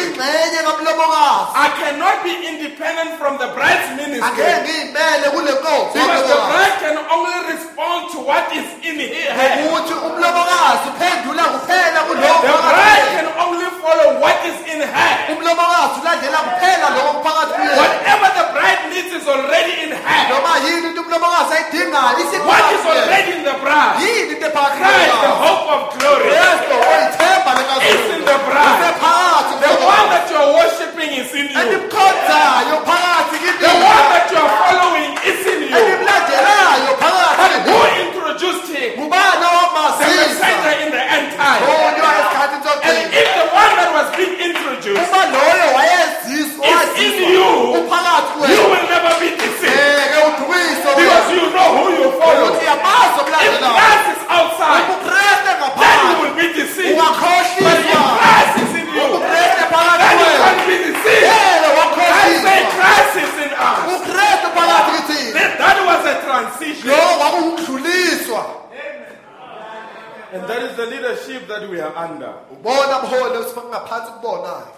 Speaker 2: kamlobokazi
Speaker 1: I cannot be independent from the bride's
Speaker 2: angeke
Speaker 1: ministry.
Speaker 2: ngiyimele kule nkonzo
Speaker 1: Because the
Speaker 2: kamlobokazi
Speaker 1: bride can only respond to what is in her.
Speaker 2: ukuthi umlobokazi uphendula kuphela
Speaker 1: The bride can only follow what is in her.
Speaker 2: umlobokazi ulandela kuphela lokho phakathi kuyena
Speaker 1: Whatever the bride needs is already in her.
Speaker 2: noma yini into umlobokazi ayidingayo
Speaker 1: What is already in the bride?
Speaker 2: yini into ephakathi
Speaker 1: Christ, the hope of glory. Is in the bride. The one that you are worshiping is in you.
Speaker 2: endimkhonzayo phakathi
Speaker 1: The
Speaker 2: kini
Speaker 1: one that you are following is in you.
Speaker 2: endimlandelayo phakathi
Speaker 1: Who
Speaker 2: kini
Speaker 1: introduced him?
Speaker 2: ngubani
Speaker 1: The
Speaker 2: owamazisa
Speaker 1: messenger in the end time.
Speaker 2: onywa esikhathini
Speaker 1: And
Speaker 2: sokugcina
Speaker 1: if the one that was being introduced
Speaker 2: uma loyo wayeziswa
Speaker 1: is in you,
Speaker 2: uphakathi
Speaker 1: you
Speaker 2: kwena
Speaker 1: will never be deceived.
Speaker 2: ngeke udukise
Speaker 1: Because you know who you follow.
Speaker 2: ukuthi yamazi
Speaker 1: If
Speaker 2: omlandelayo
Speaker 1: Christ is outside,
Speaker 2: ubukreste
Speaker 1: then you
Speaker 2: ngaphandle
Speaker 1: will be deceived. But if
Speaker 2: ungakhohliswa
Speaker 1: Christ is in you,
Speaker 2: ubukreste
Speaker 1: then
Speaker 2: phakathi
Speaker 1: you
Speaker 2: kwena
Speaker 1: can't be deceived.
Speaker 2: yele
Speaker 1: I say
Speaker 2: wakhohliswa
Speaker 1: Christ is in us.
Speaker 2: ubukreste phakathi kithina
Speaker 1: Then that was a transition.
Speaker 2: lo kwakuwukudluliswa
Speaker 1: And that is the leadership that we are under.
Speaker 2: ubona buholo singaphansi kubonayo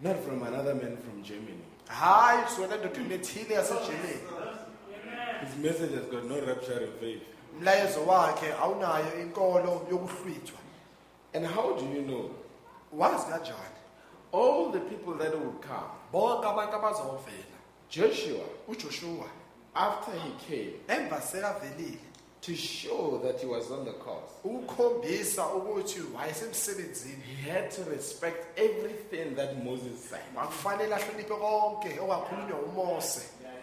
Speaker 1: Not from another man from Germany.
Speaker 2: Hayi suwena ndodeni ethile yasejermani
Speaker 1: His message has got no rapture in faith.
Speaker 2: umlayezo wakhe awunayo inkolo yokuhlwithwa
Speaker 1: And how do you know?
Speaker 2: wazi kanjani?
Speaker 1: All the people that would come,
Speaker 2: bonke abantu abazovela
Speaker 1: Joshua,
Speaker 2: ujoshua.
Speaker 1: After he came,
Speaker 2: emva sekavelile
Speaker 1: to show that he was on the course,
Speaker 2: ukukhombisa ukuthi wayesemsebenzini
Speaker 1: he had to respect everything that Moses said.
Speaker 2: kwakufanele ahloniphe konke okwakhulunywa umose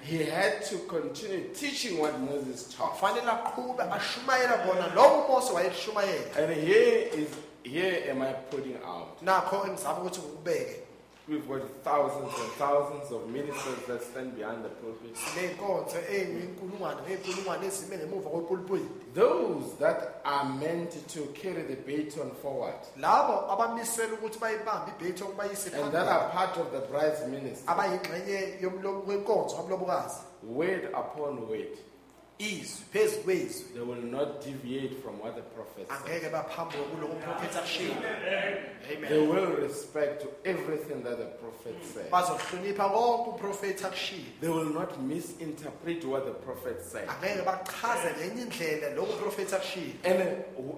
Speaker 1: he had to continue teaching what Moses taught.
Speaker 2: kufanele aqhube ashumayela bona lokho umose wayekushumayela
Speaker 1: And here is here am I putting out.
Speaker 2: nakho engizama ukuthi ngikubeke
Speaker 1: We've got thousands and thousands of ministers that stand behind the pulpit.
Speaker 2: ney'nkonzo ey'nkulungwane ngey'nkulungwane ezime ngemuva kwepulpiti
Speaker 1: Those that are meant to carry the baton forward.
Speaker 2: Labo abamisela ukuthi bayibambe ibhethi okubayise
Speaker 1: and that are part of the bride's ministry,
Speaker 2: abayingxenye yomlomo- wenkonzo kamlobokazi
Speaker 1: word upon word,
Speaker 2: izwi phezu kwezwi
Speaker 1: they will not deviate from what the prophet said.
Speaker 2: angeke baphambuke kuloko umprofethi akushilo
Speaker 1: They will respect to everything that the prophet said.
Speaker 2: bazohlonipha konke umprofethi akushilo
Speaker 1: They will not misinterpret what the prophet said.
Speaker 2: angeke bachaze indlela lokho umprofethi akushilo
Speaker 1: And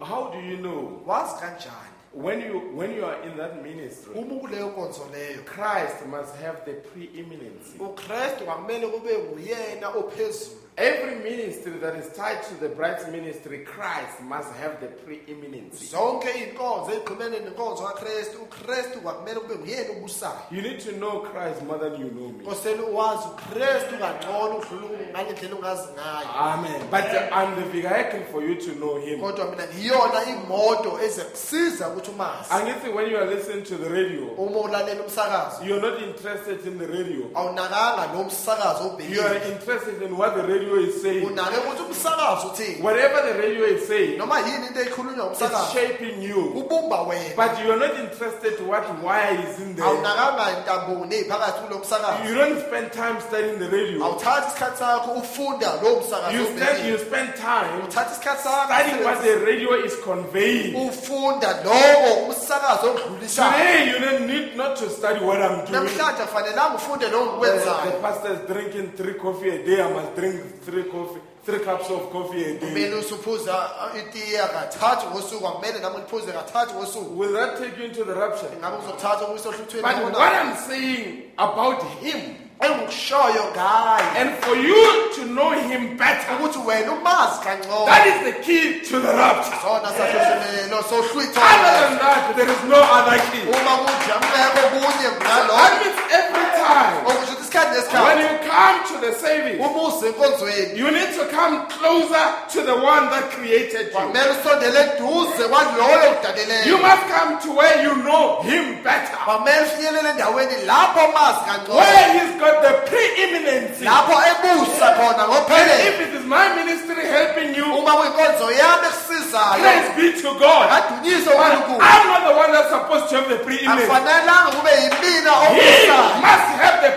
Speaker 1: uh, how do you know
Speaker 2: wazi kanjani
Speaker 1: when you when you are in that ministry?
Speaker 2: uma ukuleyo nkonzo leyo
Speaker 1: Christ must have the preeminence.
Speaker 2: ukristu kwakumele kube nguyena ophezulu
Speaker 1: Every ministry that is tied to the bride's ministry, Christ must have the preeminence.
Speaker 2: zonke iy'nkonzo ey'qhumene nenkonzo kakristu ukristu kwakumele kube nguyena obusayo
Speaker 1: You need to know Christ more than you know me.
Speaker 2: kosele uwazi ukristu kangcono udlula ngale ndlela ungazi ngayo
Speaker 1: Amen. But uh, I'm the vehicle for you to know Him.
Speaker 2: kodwa mina ngiyona imoto ezekusiza ukuthi umazi
Speaker 1: And if when you are listening to the radio,
Speaker 2: uma ulalela umsakazo
Speaker 1: you're not interested in the radio.
Speaker 2: awunakanga lo msakazo
Speaker 1: You are interested in what the radio is saying.
Speaker 2: unake ukuthi umsakazo uthini
Speaker 1: Whatever the radio is saying,
Speaker 2: noma yini into eyikhulunywa
Speaker 1: it's
Speaker 2: umsakazo
Speaker 1: shaping you.
Speaker 2: ubumba wena
Speaker 1: But you're not interested to what wire is in there.
Speaker 2: awunakanga intamboni ey'phakathi kulo msakazo
Speaker 1: You don't spend time studying the radio.
Speaker 2: awuthathi isikhathi sakho ufunda lowo msakazo
Speaker 1: You spend, you
Speaker 2: obhekile.
Speaker 1: spend time
Speaker 2: uthatha isikhathi
Speaker 1: studying what
Speaker 2: sakho
Speaker 1: the radio is conveying.
Speaker 2: ufunda loko umsakazo odlulisayo
Speaker 1: Today, you don't need not to study what I'm doing.
Speaker 2: namhlanje akufanelanga ufunde lokho
Speaker 1: The, the
Speaker 2: ngikwenzayo
Speaker 1: pastor is drinking three coffee a day. I must drink three coffee, three cups of coffee a day.
Speaker 2: kumele usuphuza uh, itiye kathathu ngosuku akumele nami ngiphuze kathathu ngosuku
Speaker 1: Will that take you into the rapture?
Speaker 2: ngabe uzokuthatha ukusohluthweni
Speaker 1: But what I'm saying about him,
Speaker 2: engikushoyo ngaye
Speaker 1: and for you to know him better,
Speaker 2: ukuthi wena umazi kangcono
Speaker 1: that is the key to the rapture.
Speaker 2: sona sahluhlelo sohlwitho
Speaker 1: Other than that, there is no other key.
Speaker 2: uma kunye
Speaker 1: That means every time
Speaker 2: okusho isikhathi
Speaker 1: when
Speaker 2: nesikhathi
Speaker 1: you come to the service,
Speaker 2: uma uze enkonzweni
Speaker 1: you need to come closer to the one that created you.
Speaker 2: kwamele usondele eduze kwaloyo
Speaker 1: You
Speaker 2: udaleleyo
Speaker 1: must come to where you know him better.
Speaker 2: kwamele ufinyelele endaweni lapho mazi kangcono
Speaker 1: Where he's got the preeminence.
Speaker 2: lapho ebusa khona
Speaker 1: And
Speaker 2: ngophelele
Speaker 1: if it is my ministry helping you,
Speaker 2: uma kuyinkonzo yami ekusizayo
Speaker 1: praise be to God. But
Speaker 2: unkulunkulu
Speaker 1: I'm not the one that's supposed to have the preeminence.
Speaker 2: akufanelanga kube yimina
Speaker 1: He
Speaker 2: obusayo
Speaker 1: must have the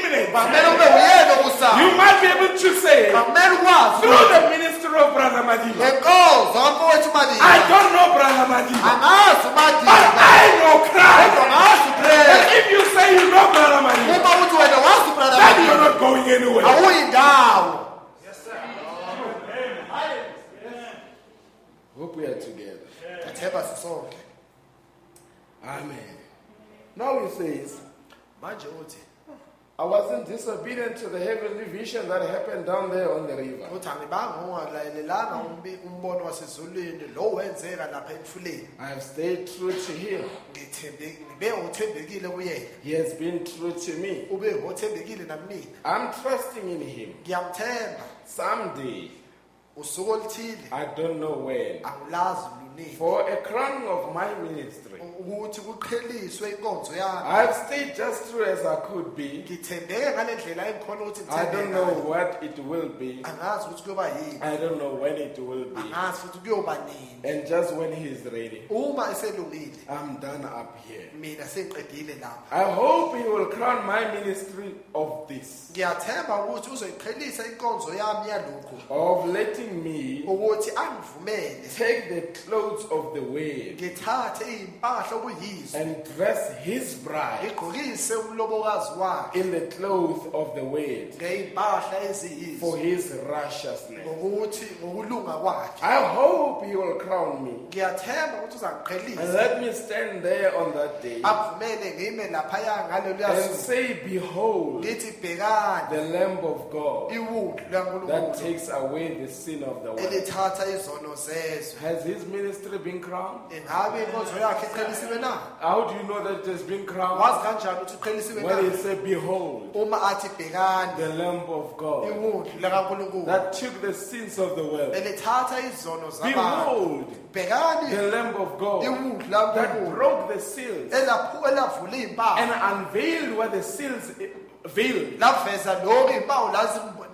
Speaker 1: preeminence.
Speaker 2: kwamele kube uyena obusayo
Speaker 1: You must be able to say,
Speaker 2: kwamele
Speaker 1: through the ministry of Brother Madiba,
Speaker 2: ngenkonzo
Speaker 1: I don't know Brother Madiba, but I know Christ.
Speaker 2: kodwa
Speaker 1: And if you say you know Brother Madiba,
Speaker 2: uma uthi wena wazi ubrada
Speaker 1: then you're
Speaker 2: madiba
Speaker 1: not going anywhere.
Speaker 2: awuyindawo.
Speaker 1: Hope we are together.
Speaker 2: ngathemba sisonke.
Speaker 1: Amen. Now he says,
Speaker 2: manje uthi
Speaker 1: I wasn't disobedient to the heavenly vision that happened down there on the river.
Speaker 2: uthi angibanga ungalalelanga umbi- umbono wasezulwini lo wenzeka lapha emfuleni
Speaker 1: I have stayed true to him.
Speaker 2: ngithembe ngibe ngothembekile kuyena
Speaker 1: He has been true to me.
Speaker 2: ube ngothembekile namina
Speaker 1: I'm trusting in him. Someday, I don't know when, for a crowning of my ministry,
Speaker 2: ukuthi kuqheliswe inkonzo yami
Speaker 1: I've stayed just true as I could be.
Speaker 2: ngithembeke ngale ndlela engikhona ukuthi
Speaker 1: I don't know
Speaker 2: ngayo.
Speaker 1: what it will be.
Speaker 2: angazi ukuthi kuyoba yini
Speaker 1: I don't know when it will be.
Speaker 2: angazi futhi kuyoba nini
Speaker 1: And just when he is ready,
Speaker 2: uma eselungile
Speaker 1: I'm done up here.
Speaker 2: mina sengiqedile lapha
Speaker 1: I hope he will crown my ministry of this,
Speaker 2: ngiyathemba ukuthi uzoyiqhelisa inkonzo yami yalokhu
Speaker 1: of letting me
Speaker 2: ukuthi angivumele
Speaker 1: take the clothes of the way
Speaker 2: ngithathe iy'mpahla
Speaker 1: and dress his bride
Speaker 2: ngigqokise umlobokazi wakhe.
Speaker 1: in the clothes of the word
Speaker 2: ngey'mpahla
Speaker 1: for his righteousness.
Speaker 2: ngokuthi ngokulunga kwakhe.
Speaker 1: I hope he will crown me.
Speaker 2: Ngiyathemba ukuthi
Speaker 1: and
Speaker 2: uzangiqhelisa
Speaker 1: let me stand there on that day
Speaker 2: akuvumele ngime laphaya ngaloluya
Speaker 1: and say, Behold,
Speaker 2: bhekani
Speaker 1: the Lamb of God that takes away the sin of the world.
Speaker 2: elithatha izono zezwe.
Speaker 1: Has his ministry been crowned?
Speaker 2: ingabe inkonzo yakhe na
Speaker 1: How do you know that it has been crowned?
Speaker 2: wazi kanjani ukuthi uqhelisiwe
Speaker 1: When
Speaker 2: na
Speaker 1: he said, Behold,
Speaker 2: uma athi bhekani
Speaker 1: the Lamb of God
Speaker 2: iwundlu
Speaker 1: that took the sins of the world.
Speaker 2: elithatha izono zabantu
Speaker 1: Behold,
Speaker 2: bhekani
Speaker 1: the Lamb of God
Speaker 2: iwundlu
Speaker 1: that broke the seals
Speaker 2: elaphu- elavula iy'mpawu
Speaker 1: and unveiled what the seals veiled.
Speaker 2: laveza lokhu iy'mpawu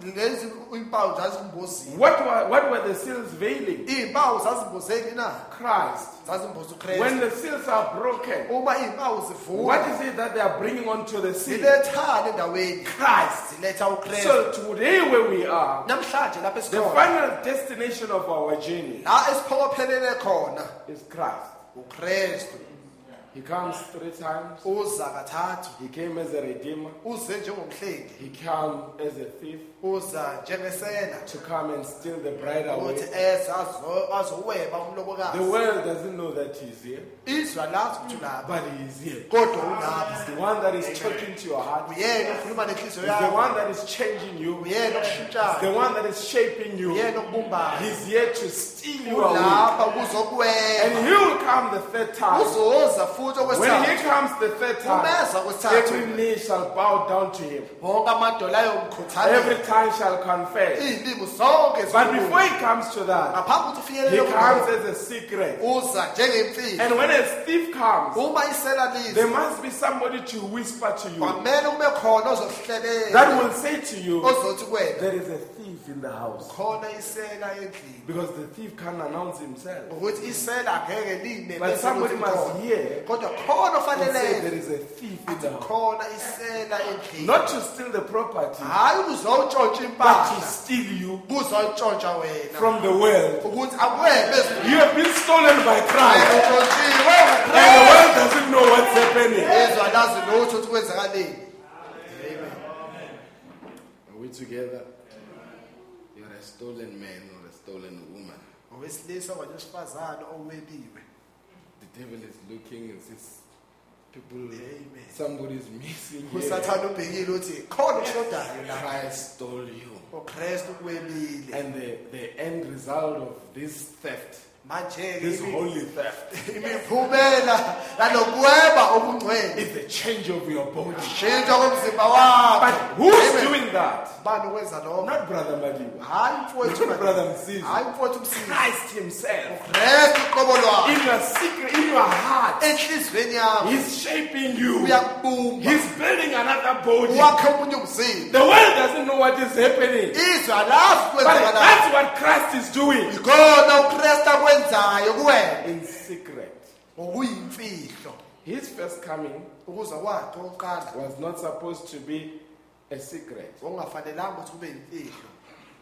Speaker 2: lazim- lezi iy'mpawu zazimbozile
Speaker 1: What were, what were the seals veiling?
Speaker 2: iy'mpawu zazimbozeli na
Speaker 1: Christ. When the seals are broken, what is it that they are bringing onto the seal? Christ. So today where we are, the final destination of our journey
Speaker 2: la esiphokophelele khona
Speaker 1: is Christ. He comes three times. He came as a redeemer. He came as a thief to come and steal the bride away.
Speaker 2: eze eh, azo- azoweba umlobokazi
Speaker 1: The world doesn't know that he's here,
Speaker 2: izwe lazi ukuthi
Speaker 1: but he is here. He's the one that is talking to your heart. He's
Speaker 2: uyena okhuluma nenhliziyo
Speaker 1: the one that is changing you. He's the one that is shaping you. He's here to steal you away. And he will come the third time. When he comes the third time, every knee shall bow down to him.
Speaker 2: wonke amadola ayomkhuthalela
Speaker 1: Every tongue shall confess. But before he comes to that, he comes as a secret. And when a thief comes, there must be somebody to whisper to you that will say to you, There is a thief in the house.
Speaker 2: khona isela endlini
Speaker 1: Because the thief can't announce himself.
Speaker 2: ukuthi isela ngeke
Speaker 1: But somebody must hear and say, There is a thief in the house.
Speaker 2: khona isela endlini
Speaker 1: Not to steal the property,
Speaker 2: hayi kuzowutshontsha
Speaker 1: but to steal you
Speaker 2: kuzowutshontsha wena
Speaker 1: from the world.
Speaker 2: ukuthi akwebe ezweni.
Speaker 1: You have been stolen by Christ.
Speaker 2: Utshontshiwe
Speaker 1: And the world doesn't know what's happening.
Speaker 2: ezwe alazi lutho ukuthi kwenzakaleni
Speaker 3: Are we together? You're a stolen man or a stolen woman.
Speaker 2: owesilisa okanye owesifazane owebiwe
Speaker 3: The devil is looking and says, People,
Speaker 2: Amen.
Speaker 3: somebody's missing here.
Speaker 2: usathane ubhekile uthi khona okushodayo la
Speaker 3: Christ stole you.
Speaker 2: ukristu kuwebile
Speaker 1: And the, the end result of this theft, this holy theft,
Speaker 2: imiphumela yalokuweba obungcwele
Speaker 1: is the change of your body.
Speaker 2: shintsha komzimba wakho
Speaker 1: But who's
Speaker 2: Amen.
Speaker 1: doing that?
Speaker 2: bani okwenza lokho
Speaker 1: Not Brother Madiba. Not Brother Msisi.
Speaker 2: hayi mfowethu msisi
Speaker 1: Christ Himself.
Speaker 2: kristu uqobo lwakho
Speaker 1: In your secret, in your heart, He's shaping you. He's building another body.
Speaker 2: wakhe omunye umzimba
Speaker 1: The world doesn't know what is happening. But that's what Christ is doing.
Speaker 2: Akwenzayo kuwena.
Speaker 1: In secret.
Speaker 2: ngokuyimfihlo
Speaker 1: His first coming
Speaker 2: ukuza kwakhe okokuqala.
Speaker 1: was not supposed to be a secret,
Speaker 2: okungafanelanga ukuthi kube yimfihlo.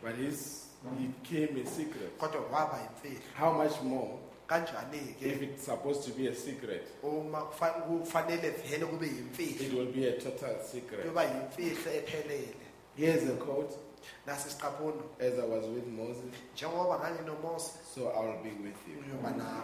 Speaker 1: But his, he came a secret.
Speaker 2: kodwa kwaba yimfihlo.
Speaker 1: How much more
Speaker 2: kanjani-ke?
Speaker 1: if it's supposed to be a secret?
Speaker 2: uma kufa- kufanele vele kube yimfihlo.
Speaker 1: It will be a total secret.
Speaker 2: kuyoba yimfihlo ephelele.
Speaker 1: Here's a quote as I was with Moses,
Speaker 2: njengoba
Speaker 1: so I'll be with you.
Speaker 2: uyoba nawe.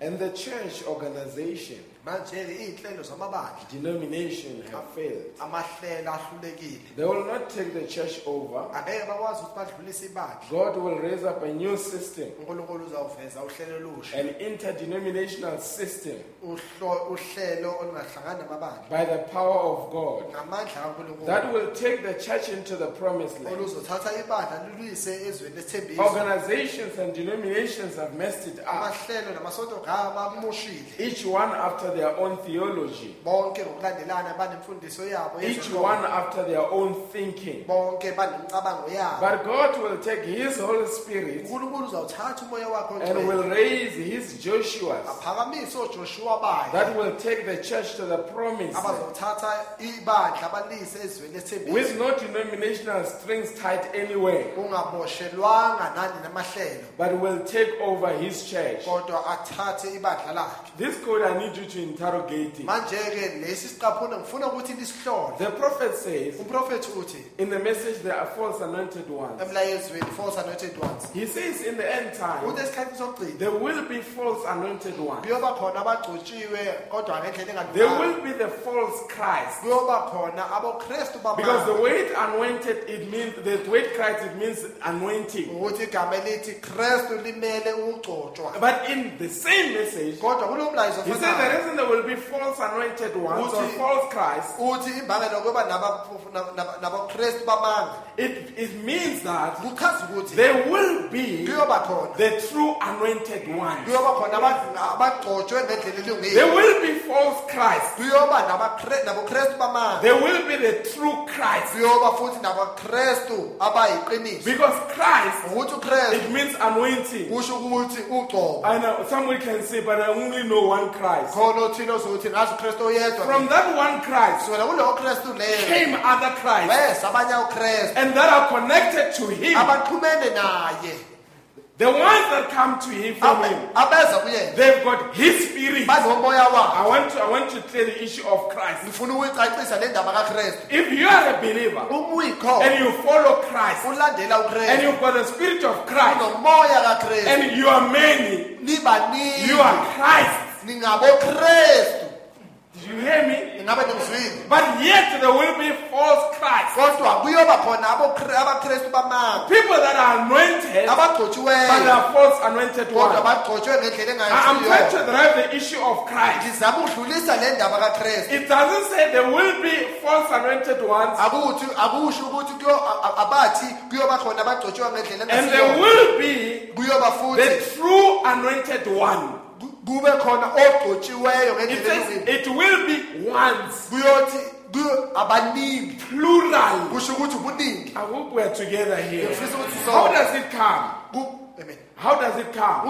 Speaker 1: And the church organization,
Speaker 2: iy'nhlelo zamabandla.
Speaker 1: Denomination have failed.
Speaker 2: amahlelo ahlulekile.
Speaker 1: They will not take the church over.
Speaker 2: angeke bakwazi ukuthi badlulise ibandla
Speaker 1: God will raise up a new system,
Speaker 2: unkulunkulu uzawuveza uhlelo olusha.
Speaker 1: an interdenominational system
Speaker 2: Uhlo- uhlelo olungahlangani namabandla.
Speaker 1: by the power of God.
Speaker 2: Ngamandla kankulunkulu.
Speaker 1: That will take the church into the promised land.
Speaker 2: oluzothatha ibandla luluyise ezweni lesithembiso
Speaker 1: Organizations and denominations have messed it up,
Speaker 2: amahlelo namasonto ngama amoshile.
Speaker 1: Each one after their own theology,
Speaker 2: bonke ngokulandelana banemfundiso yabo
Speaker 1: each one after their own thinking.
Speaker 2: bonke banemicabango yabo.
Speaker 1: But God will take His Holy Spirit
Speaker 2: unkulunkulu uzawuthatha umoya wakhe
Speaker 1: and will raise His Joshuas
Speaker 2: aphakamise oJoshua bakhe
Speaker 1: that will take the church to the promised land
Speaker 2: abazothatha ibandla balise ezweni lesithembiso.
Speaker 1: With no denominational strings tied anywhere,
Speaker 2: ungaboshelwanga nani namahlelo.
Speaker 1: But will take over His church.
Speaker 2: kodwa athathe ibandla lakhe.
Speaker 1: This code I need you to
Speaker 2: manje-ke lesi siqaphuna ngifuna ukuthi lisihlole
Speaker 1: The prophet says,
Speaker 2: umprofethi uthi
Speaker 1: in the message, there are false anointed ones.
Speaker 2: emlayezweni false anointed ones
Speaker 1: He says, in the end time,
Speaker 2: uthi esikhathini sokugcina
Speaker 1: there will be false anointed ones.
Speaker 2: kuyoba khona abagcotshiwe kodwa ngendlela
Speaker 1: There
Speaker 2: engalunganga
Speaker 1: will be the false Christ.
Speaker 2: kuyoba khona abokristu
Speaker 1: Because the
Speaker 2: bamanga
Speaker 1: word anointed, it means, the word Christ, it means anointing.
Speaker 2: ukuthi igama elithi kristu limele ukugcotshwa
Speaker 1: But in the same message,
Speaker 2: kodwa kulo mlayizo
Speaker 1: he said the
Speaker 2: ofanayo
Speaker 1: reason there will be false anointed ones or false Christ,
Speaker 2: uthi imbangela yokuba bamanga
Speaker 1: it, it means that
Speaker 2: kuchaza ukuthi
Speaker 1: there will be
Speaker 2: kuyoba khona
Speaker 1: the true anointed ones.
Speaker 2: kuyoba khona aba- abagcotshwe ngendlela elungile
Speaker 1: There will be false Christ.
Speaker 2: kuyoba nabakre- nabokristu bamanga
Speaker 1: There will be the true Christ.
Speaker 2: kuyoba futhi nabakristu abayiqiniso
Speaker 1: Because Christ,
Speaker 2: ukuthi ukristu
Speaker 1: it means anointing.
Speaker 2: kusho ukuthi ugcobo
Speaker 1: I know somebody can say, but I only know one Christ.
Speaker 2: khona othile ozokuthi ngazi ukristu oyedwa
Speaker 1: From that one Christ
Speaker 2: kusukela kuleyo kristu leyo.
Speaker 1: came other Christ,
Speaker 2: wesa abanye ukristu
Speaker 1: and that are connected to him.
Speaker 2: abaxhumene naye.
Speaker 1: The ones that come to him from him,
Speaker 2: Abe- abeza kuyena
Speaker 1: they've got his spirit.
Speaker 2: wakhe.
Speaker 1: I want to I want to clear the issue of Christ.
Speaker 2: ngifuna ukuyicacisa le ndaba kakristu.
Speaker 1: If you are a believer
Speaker 2: uma uyikho
Speaker 1: and you follow Christ
Speaker 2: ulandela
Speaker 1: and
Speaker 2: ukristu
Speaker 1: you've got the spirit of Christ
Speaker 2: unomoya kakristu.
Speaker 1: and you are many, you are Christ.
Speaker 2: Ningabokristu
Speaker 1: Did you hear me?
Speaker 2: ingabe nimzwile
Speaker 1: But yet there will be false Christ.
Speaker 2: kodwa kuyoba khona abokri- abakristu bamanga
Speaker 1: People that are anointed, but
Speaker 2: abagcotshiweyo
Speaker 1: they are false anointed
Speaker 2: kodwa
Speaker 1: ones.
Speaker 2: bagcotshwe ngendlela
Speaker 1: I- I'm trying
Speaker 2: engayisiyo
Speaker 1: to drive the issue of Christ.
Speaker 2: ngizama ukudlulisa le ndaba kakristu
Speaker 1: It doesn't say there will be false anointed ones,
Speaker 2: akuthi akusho ukuthi kuyo a- a- abathi kuyoba khona abagcotshiwe ngendlela
Speaker 1: and there
Speaker 2: engayisiyo
Speaker 1: will be
Speaker 2: kuyoba futhi
Speaker 1: the true anointed one.
Speaker 2: Ku- kube khona ogcotshiweyo
Speaker 1: It says it will be once,
Speaker 2: kuyothi kuyo abaningi
Speaker 1: plural.
Speaker 2: kusho ukuthi ubuningi
Speaker 1: I hope we're together here.
Speaker 2: ngifisa ukuthi
Speaker 1: How does it come?
Speaker 2: ku-
Speaker 1: How does it come?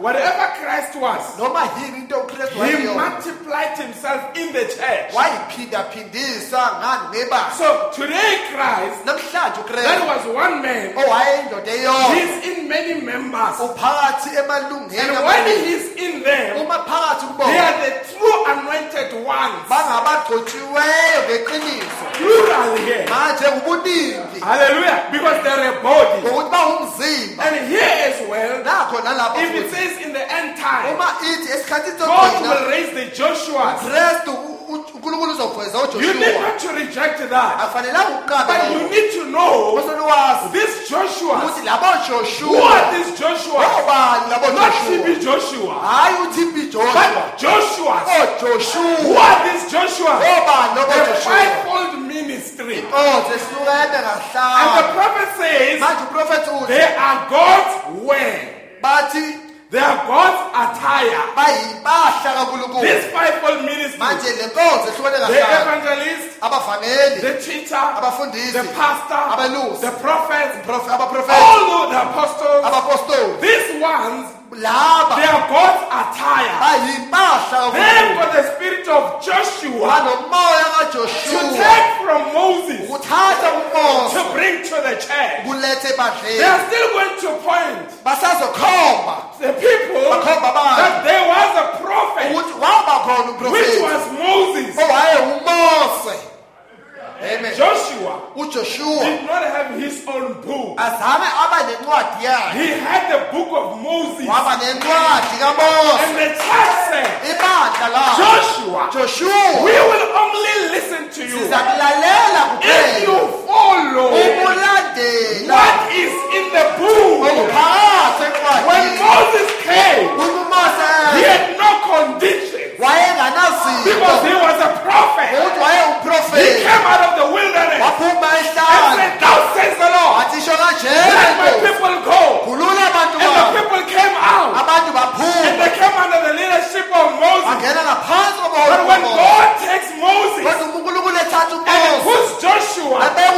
Speaker 1: Whatever Christ was,
Speaker 2: noma yini into ukristu
Speaker 1: he multiplied himself in the church.
Speaker 2: wayiphindaphindisa ngani ngebanga
Speaker 1: So today, Christ, that was one man,
Speaker 2: oh, eyodwa
Speaker 1: he's in many members. And when he's in them, they are the true anointed ones. Plural here. Hallelujah. Because they're a body. And here as well, if it says in the end time,
Speaker 2: uma ithi esikhathini
Speaker 1: God will raise the Joshuas.
Speaker 2: Unkulunkulu uzogweza
Speaker 1: You need not to reject that.
Speaker 2: akufanelanga
Speaker 1: But you need to know this Joshua.
Speaker 2: ukuthi labo
Speaker 1: Who
Speaker 2: joshua
Speaker 1: are these Joshua?
Speaker 2: obani labo
Speaker 1: Not
Speaker 2: joshua
Speaker 1: TB Joshua,
Speaker 2: hayi uTB joshua
Speaker 1: but Joshua. Who are these Joshua?
Speaker 2: obani labo
Speaker 1: The
Speaker 2: joshua
Speaker 1: fivefold ministry.
Speaker 2: oh zehlukene
Speaker 1: And the
Speaker 2: ngahlanu
Speaker 1: prophet says
Speaker 2: manje uprofethi uthi
Speaker 1: they are God's way.
Speaker 2: bathi
Speaker 1: They are God's attire.
Speaker 2: bayimpahla kaNkulunkulu
Speaker 1: This fivefold ministry.
Speaker 2: manje le nkonzo ehlukene
Speaker 1: The evangelist,
Speaker 2: abavangeli
Speaker 1: the teacher,
Speaker 2: abafundisi
Speaker 1: the pastor,
Speaker 2: abelusi
Speaker 1: the prophet,
Speaker 2: prof- abaprofeti
Speaker 1: all the apostles.
Speaker 2: abapostoli
Speaker 1: These ones,
Speaker 2: laba.
Speaker 1: They are God's attire. They've got the spirit of Joshua to take from Moses to bring to the church. They are still going to point. The people that there was a prophet
Speaker 2: ukuthi waba khona
Speaker 1: which was Moses.
Speaker 2: Amen.
Speaker 1: Joshua
Speaker 2: uJoshua
Speaker 1: did not have his own book.
Speaker 2: azame aba nencwadi yakhe.
Speaker 1: He had the book of Moses.
Speaker 2: waba nencwadi kaMose
Speaker 1: And the church said, Joshua,
Speaker 2: Joshua
Speaker 1: we will only listen to you. If you follow what is in the book. When Moses came, he had no conditions. Because he was a prophet. He came out of the wilderness and said, Thou says the Lord, let my people go. And the people came out. And they came under the leadership of Moses. But when God takes Moses
Speaker 2: kodwa unkulunkulu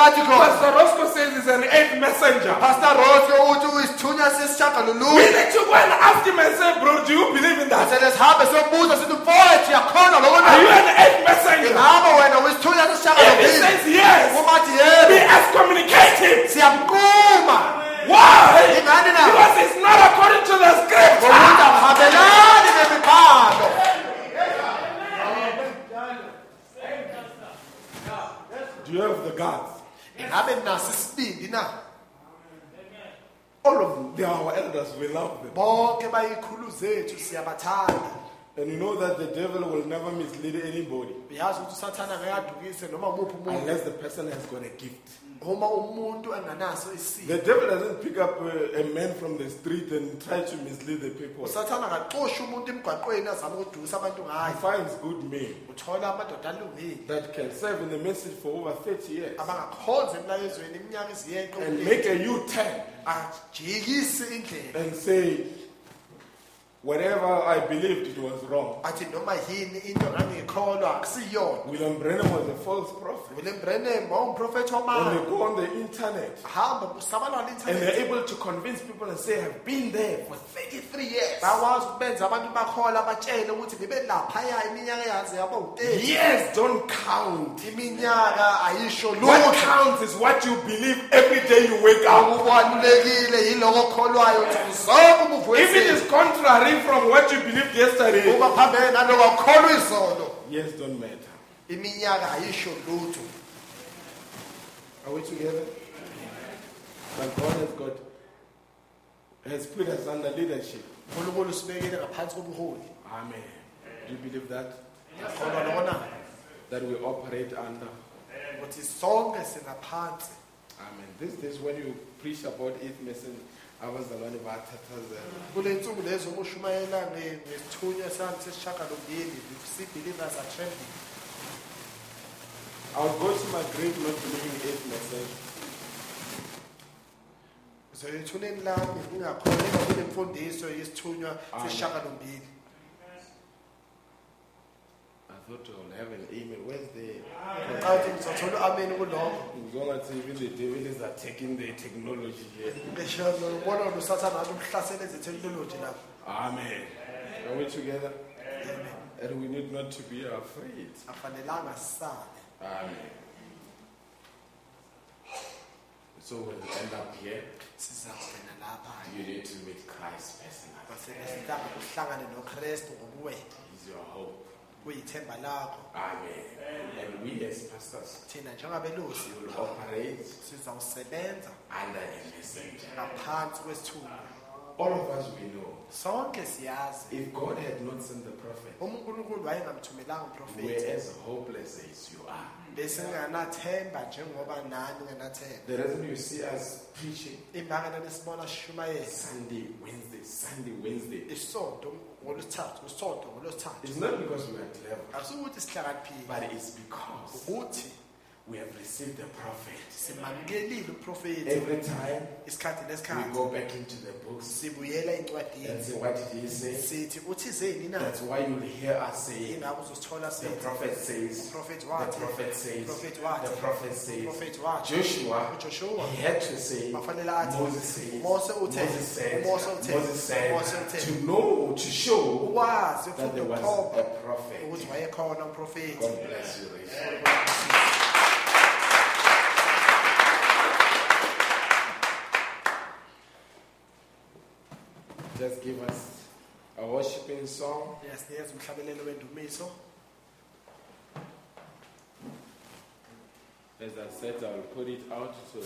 Speaker 2: lapho abantu bebathi khona
Speaker 1: Pastor Roscoe says he's an eighth messenger.
Speaker 2: pastor rosco uthi uyisithunywa
Speaker 1: We need to go and ask him and say, Bro, do you believe in that?
Speaker 2: sele sihambe siyobuza sithi mfowethu yakholwa loko
Speaker 1: Are you an eighth messenger?
Speaker 2: ingaba wena uyisithunywa
Speaker 1: If he says yes,
Speaker 2: uma athi
Speaker 1: we
Speaker 2: yebo
Speaker 1: excommunicate him.
Speaker 2: siyamquma
Speaker 1: Why?
Speaker 2: ingani na
Speaker 1: Because it's not according to the
Speaker 2: ngokuthi
Speaker 1: scripture.
Speaker 2: akuhambelani nemibhalo
Speaker 1: Do you have the guts?
Speaker 2: Ingabe naso isibindi na
Speaker 1: All of them. They are our elders. We love them.
Speaker 2: bonke bayikhulu zethu siyabathanda
Speaker 1: And you know that the devil will never mislead anybody
Speaker 2: uyazi ukuthi usathana ngeke adukise noma umuphi umuntu
Speaker 1: unless the person has got a gift.
Speaker 2: Uma umuntu enganaso
Speaker 1: The devil doesn't pick up a, a man from the street and try to mislead the people.
Speaker 2: usathana akaxoshi umuntu emgwaqweni azame ukudusa abantu
Speaker 1: He finds good men that can serve in the message for over 30 years.
Speaker 2: Abangakhonza emlayezweni iminyaka
Speaker 1: and make a U-turn
Speaker 2: ajikise
Speaker 1: and say, whatever I believed it was wrong.
Speaker 2: athi noma yini into ngangikholwa akusiyona
Speaker 1: William Branham was a false prophet.
Speaker 2: william branham wawumprofethi
Speaker 1: When
Speaker 2: wamanga
Speaker 1: they go on the internet
Speaker 2: hamba usabalala
Speaker 1: and they're able to convince people and say, I've been there for 33 years.
Speaker 2: bakwazi ukubenza abantu bakhola batshele ukuthi ngibe laphaya iminyaka eyaze yaba u-30
Speaker 1: Years don't count.
Speaker 2: iminyaka ayisho
Speaker 1: What
Speaker 2: lutho
Speaker 1: counts is what you believe every day you wake up.
Speaker 2: okubalulekile yiloko okholwayo nsuku zonke
Speaker 1: If it is contrary from what you believed yesterday,
Speaker 2: uma phambene naloko akukholwa izolo
Speaker 1: years don't matter.
Speaker 2: iminyaka ayisho lutho
Speaker 1: Are we together? But God has got has put us under leadership.
Speaker 2: unkulunkulu sibekile ngaphansi kobuholi
Speaker 1: Amen. Do you believe that?
Speaker 2: kholwa loko na
Speaker 1: That we operate under.
Speaker 2: ukuthi sonke singaphansi
Speaker 1: Amen. This is when you preach about it, message. Abazalwane bayathathazela
Speaker 2: kule nsuku lezo uma ushumayela nge- ngesithunywa sami sesishagalombili si-believers are trembling
Speaker 1: I'll go to my great not believing eighth message.
Speaker 2: zoyethuneni lami ngingakholelwa kule mfundiso yesithunywa
Speaker 1: Amen.
Speaker 2: sesishagalombili
Speaker 1: I thought I'll have an email. Where's the
Speaker 2: ngizothola u-ameni kulokho
Speaker 4: Uzongathi even the devil is attacking the technology here.
Speaker 2: ngisho nobona lusathana ngathi umhlasele ezetheknoloji lapho
Speaker 4: Amen. Are we together?
Speaker 2: Amen.
Speaker 4: And we need not to be afraid.
Speaker 2: afanelanga
Speaker 1: Amen. So when you end up here,
Speaker 2: lapha
Speaker 1: you need to meet Christ personally.
Speaker 2: basenesidanga uhlangane nokristu ngobuwena
Speaker 1: He's your hope.
Speaker 2: Kuyithemba lakho
Speaker 1: Amen. And we as pastors
Speaker 2: thina njengabelusi
Speaker 1: will operate
Speaker 2: sizawusebenza
Speaker 1: under a messenger.
Speaker 2: ngaphansi kwesithuba
Speaker 1: All of us we know.
Speaker 2: sonke siyazi
Speaker 1: If God had not sent the prophet,
Speaker 2: unkulunkulu wayengamthumelanga
Speaker 1: we're as hopeless as you are.
Speaker 2: besinganathemba njengoba nani ungenathemba
Speaker 1: The reason you see us preaching
Speaker 2: imbangela lesibona sishumayela
Speaker 1: Sunday, Wednesday, Sunday, Wednesday,
Speaker 2: isonto ngolwesithathu usonto ngolwesithathu
Speaker 1: it's not because we are clever,
Speaker 2: akusukuthi
Speaker 1: but it's because
Speaker 2: ukuthi
Speaker 1: we have received the prophet.
Speaker 2: simamukelile umprofethi
Speaker 1: Every time
Speaker 2: isikhathi
Speaker 1: we
Speaker 2: nesikhathi
Speaker 1: go back into the books
Speaker 2: sibuyela
Speaker 1: and
Speaker 2: encwadini
Speaker 1: say, What did he say?
Speaker 2: sithi uthizeni na
Speaker 1: That's why you'll hear us say,
Speaker 2: ingako uzosithola
Speaker 1: The
Speaker 2: sithi
Speaker 1: prophet says,
Speaker 2: uprofethi
Speaker 1: the
Speaker 2: wathi
Speaker 1: prophet says,
Speaker 2: uprofethi wathi
Speaker 1: the prophet says.
Speaker 2: uprofethi wathi
Speaker 1: Joshua,
Speaker 2: ujoshua
Speaker 1: he had to say,
Speaker 2: Bafanele athi,
Speaker 1: Moses says,
Speaker 2: Mose uthe,
Speaker 1: Moses said,
Speaker 2: Mose uthe,
Speaker 1: Moses said,
Speaker 2: Mose uthe.
Speaker 1: to know, to show
Speaker 2: ukwazi
Speaker 1: that there was a prophet.
Speaker 2: wayekhona umprofethi
Speaker 1: God bless you, Rachel. Just give us a worshiping song.
Speaker 2: yasinikeza umhlabelelo wendumiso
Speaker 1: As I said, I will put it out to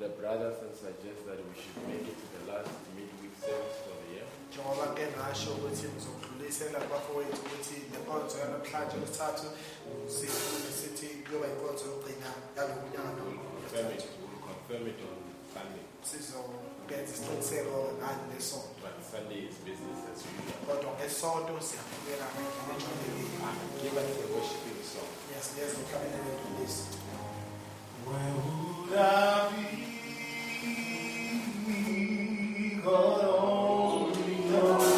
Speaker 1: the brothers and suggest that we should make it to the last midweek service for the year.
Speaker 2: njengoba ke ngasho ukuthi ngizokudlulisela kubafowethu ukuthi le nkonzo yanamhlanje lesithathu sifune sithi kuyoba inkonzo yokugcina yalo mnyaka
Speaker 1: Confirm it. We'll confirm it on Sunday.
Speaker 2: Sizokwenza isiqiniseko ngani lesonto
Speaker 1: But Sunday is business as usual.
Speaker 2: kodwa ngesonto siyaqhubeka ngejwayelekile
Speaker 1: Amen. Give us a worshiping song.
Speaker 2: yasinikeza umhlabelelo wendumiso
Speaker 5: Where would I be? God only knows.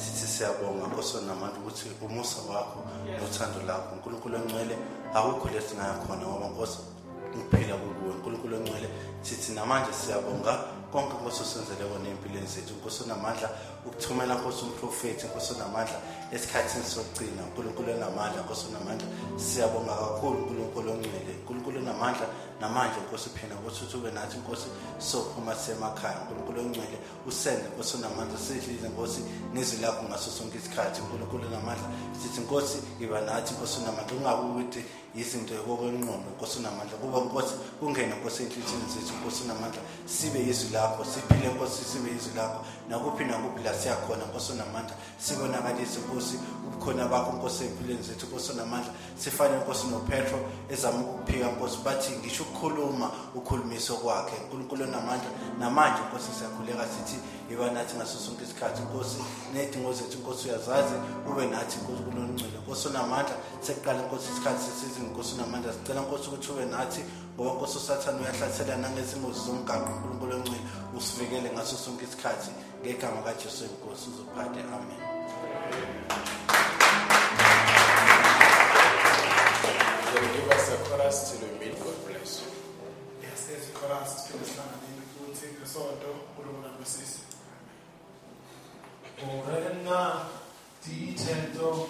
Speaker 6: Sithi siyabonga nkosi onamandla ukuthi umusa wakho nothando lakho. Nkulunkulu ongcwele akukho lesingaya khona ngoba nkosi ukuphila kukuwe nkulunkulu ongcwele sithi namanje siyabonga konke nkosi osenzele kona ey'mpilweni zethu. Nkosi onamandla ukuthumela nkosi umprofethi nkosi onamandla esikhathini sokugcina. Unkulunkulu onamandla nkosi onamandla siyabonga kakhulu unkulunkulu ongcwele. Unkulunkulu onamandla namanje nkosi phina nkosi uthi ube nathi nkosi sophuma sisemakhaya unkulunkulu ongcwele usende nkosi onamandla sidlile nkosi nezwi lakho ngaso sonke isikhathi. Unkulunkulu onamandla sithi nkosi iba nathi nkosi onamandla ungabi ukuthi izinto yokokwenqondo inkosi unamandla kube inkosi kungena inkosi enhliziyweni zethu inkosi unamandla sibe yizwi lakho siphile inkosi sibe yizwi lakho. Nakuphi nakuphi la siyakhona inkosi unamandla sibonakalise inkosi ubukhona bakho inkosi ey'mpilweni zethu inkosi unamandla sifane inkosi nopetro ezama ukukuphika inkosi bathi ngisho ukukhuluma ukhulumiso kwakhe. Unkulunkulu onamandla namanje inkosi siyakhuleka sithi yiba nathi ngaso sonke isikhathi inkosi ney'dingo zethu inkosi uyazazi ube nathi inkosi kulongcwele inkosi unamandla sekuqala inkosi isikhathi sesizwe nkosi onamandla sicela nkosi ukuthi ube nathi ngoba nkosi usathane uyahlathela nangezingozi zomgaqo unkulunkulu ongcwele usivikele ngaso sonke isikhathi ngegama kajesu enkosi uzophathe amen
Speaker 1: Can you give us a chorus till we meet? God bless you.
Speaker 2: Yasezi chorus siphinde sihlanganeni futhi ngesonto uNkulunkulu abusise.
Speaker 5: Orena di tento,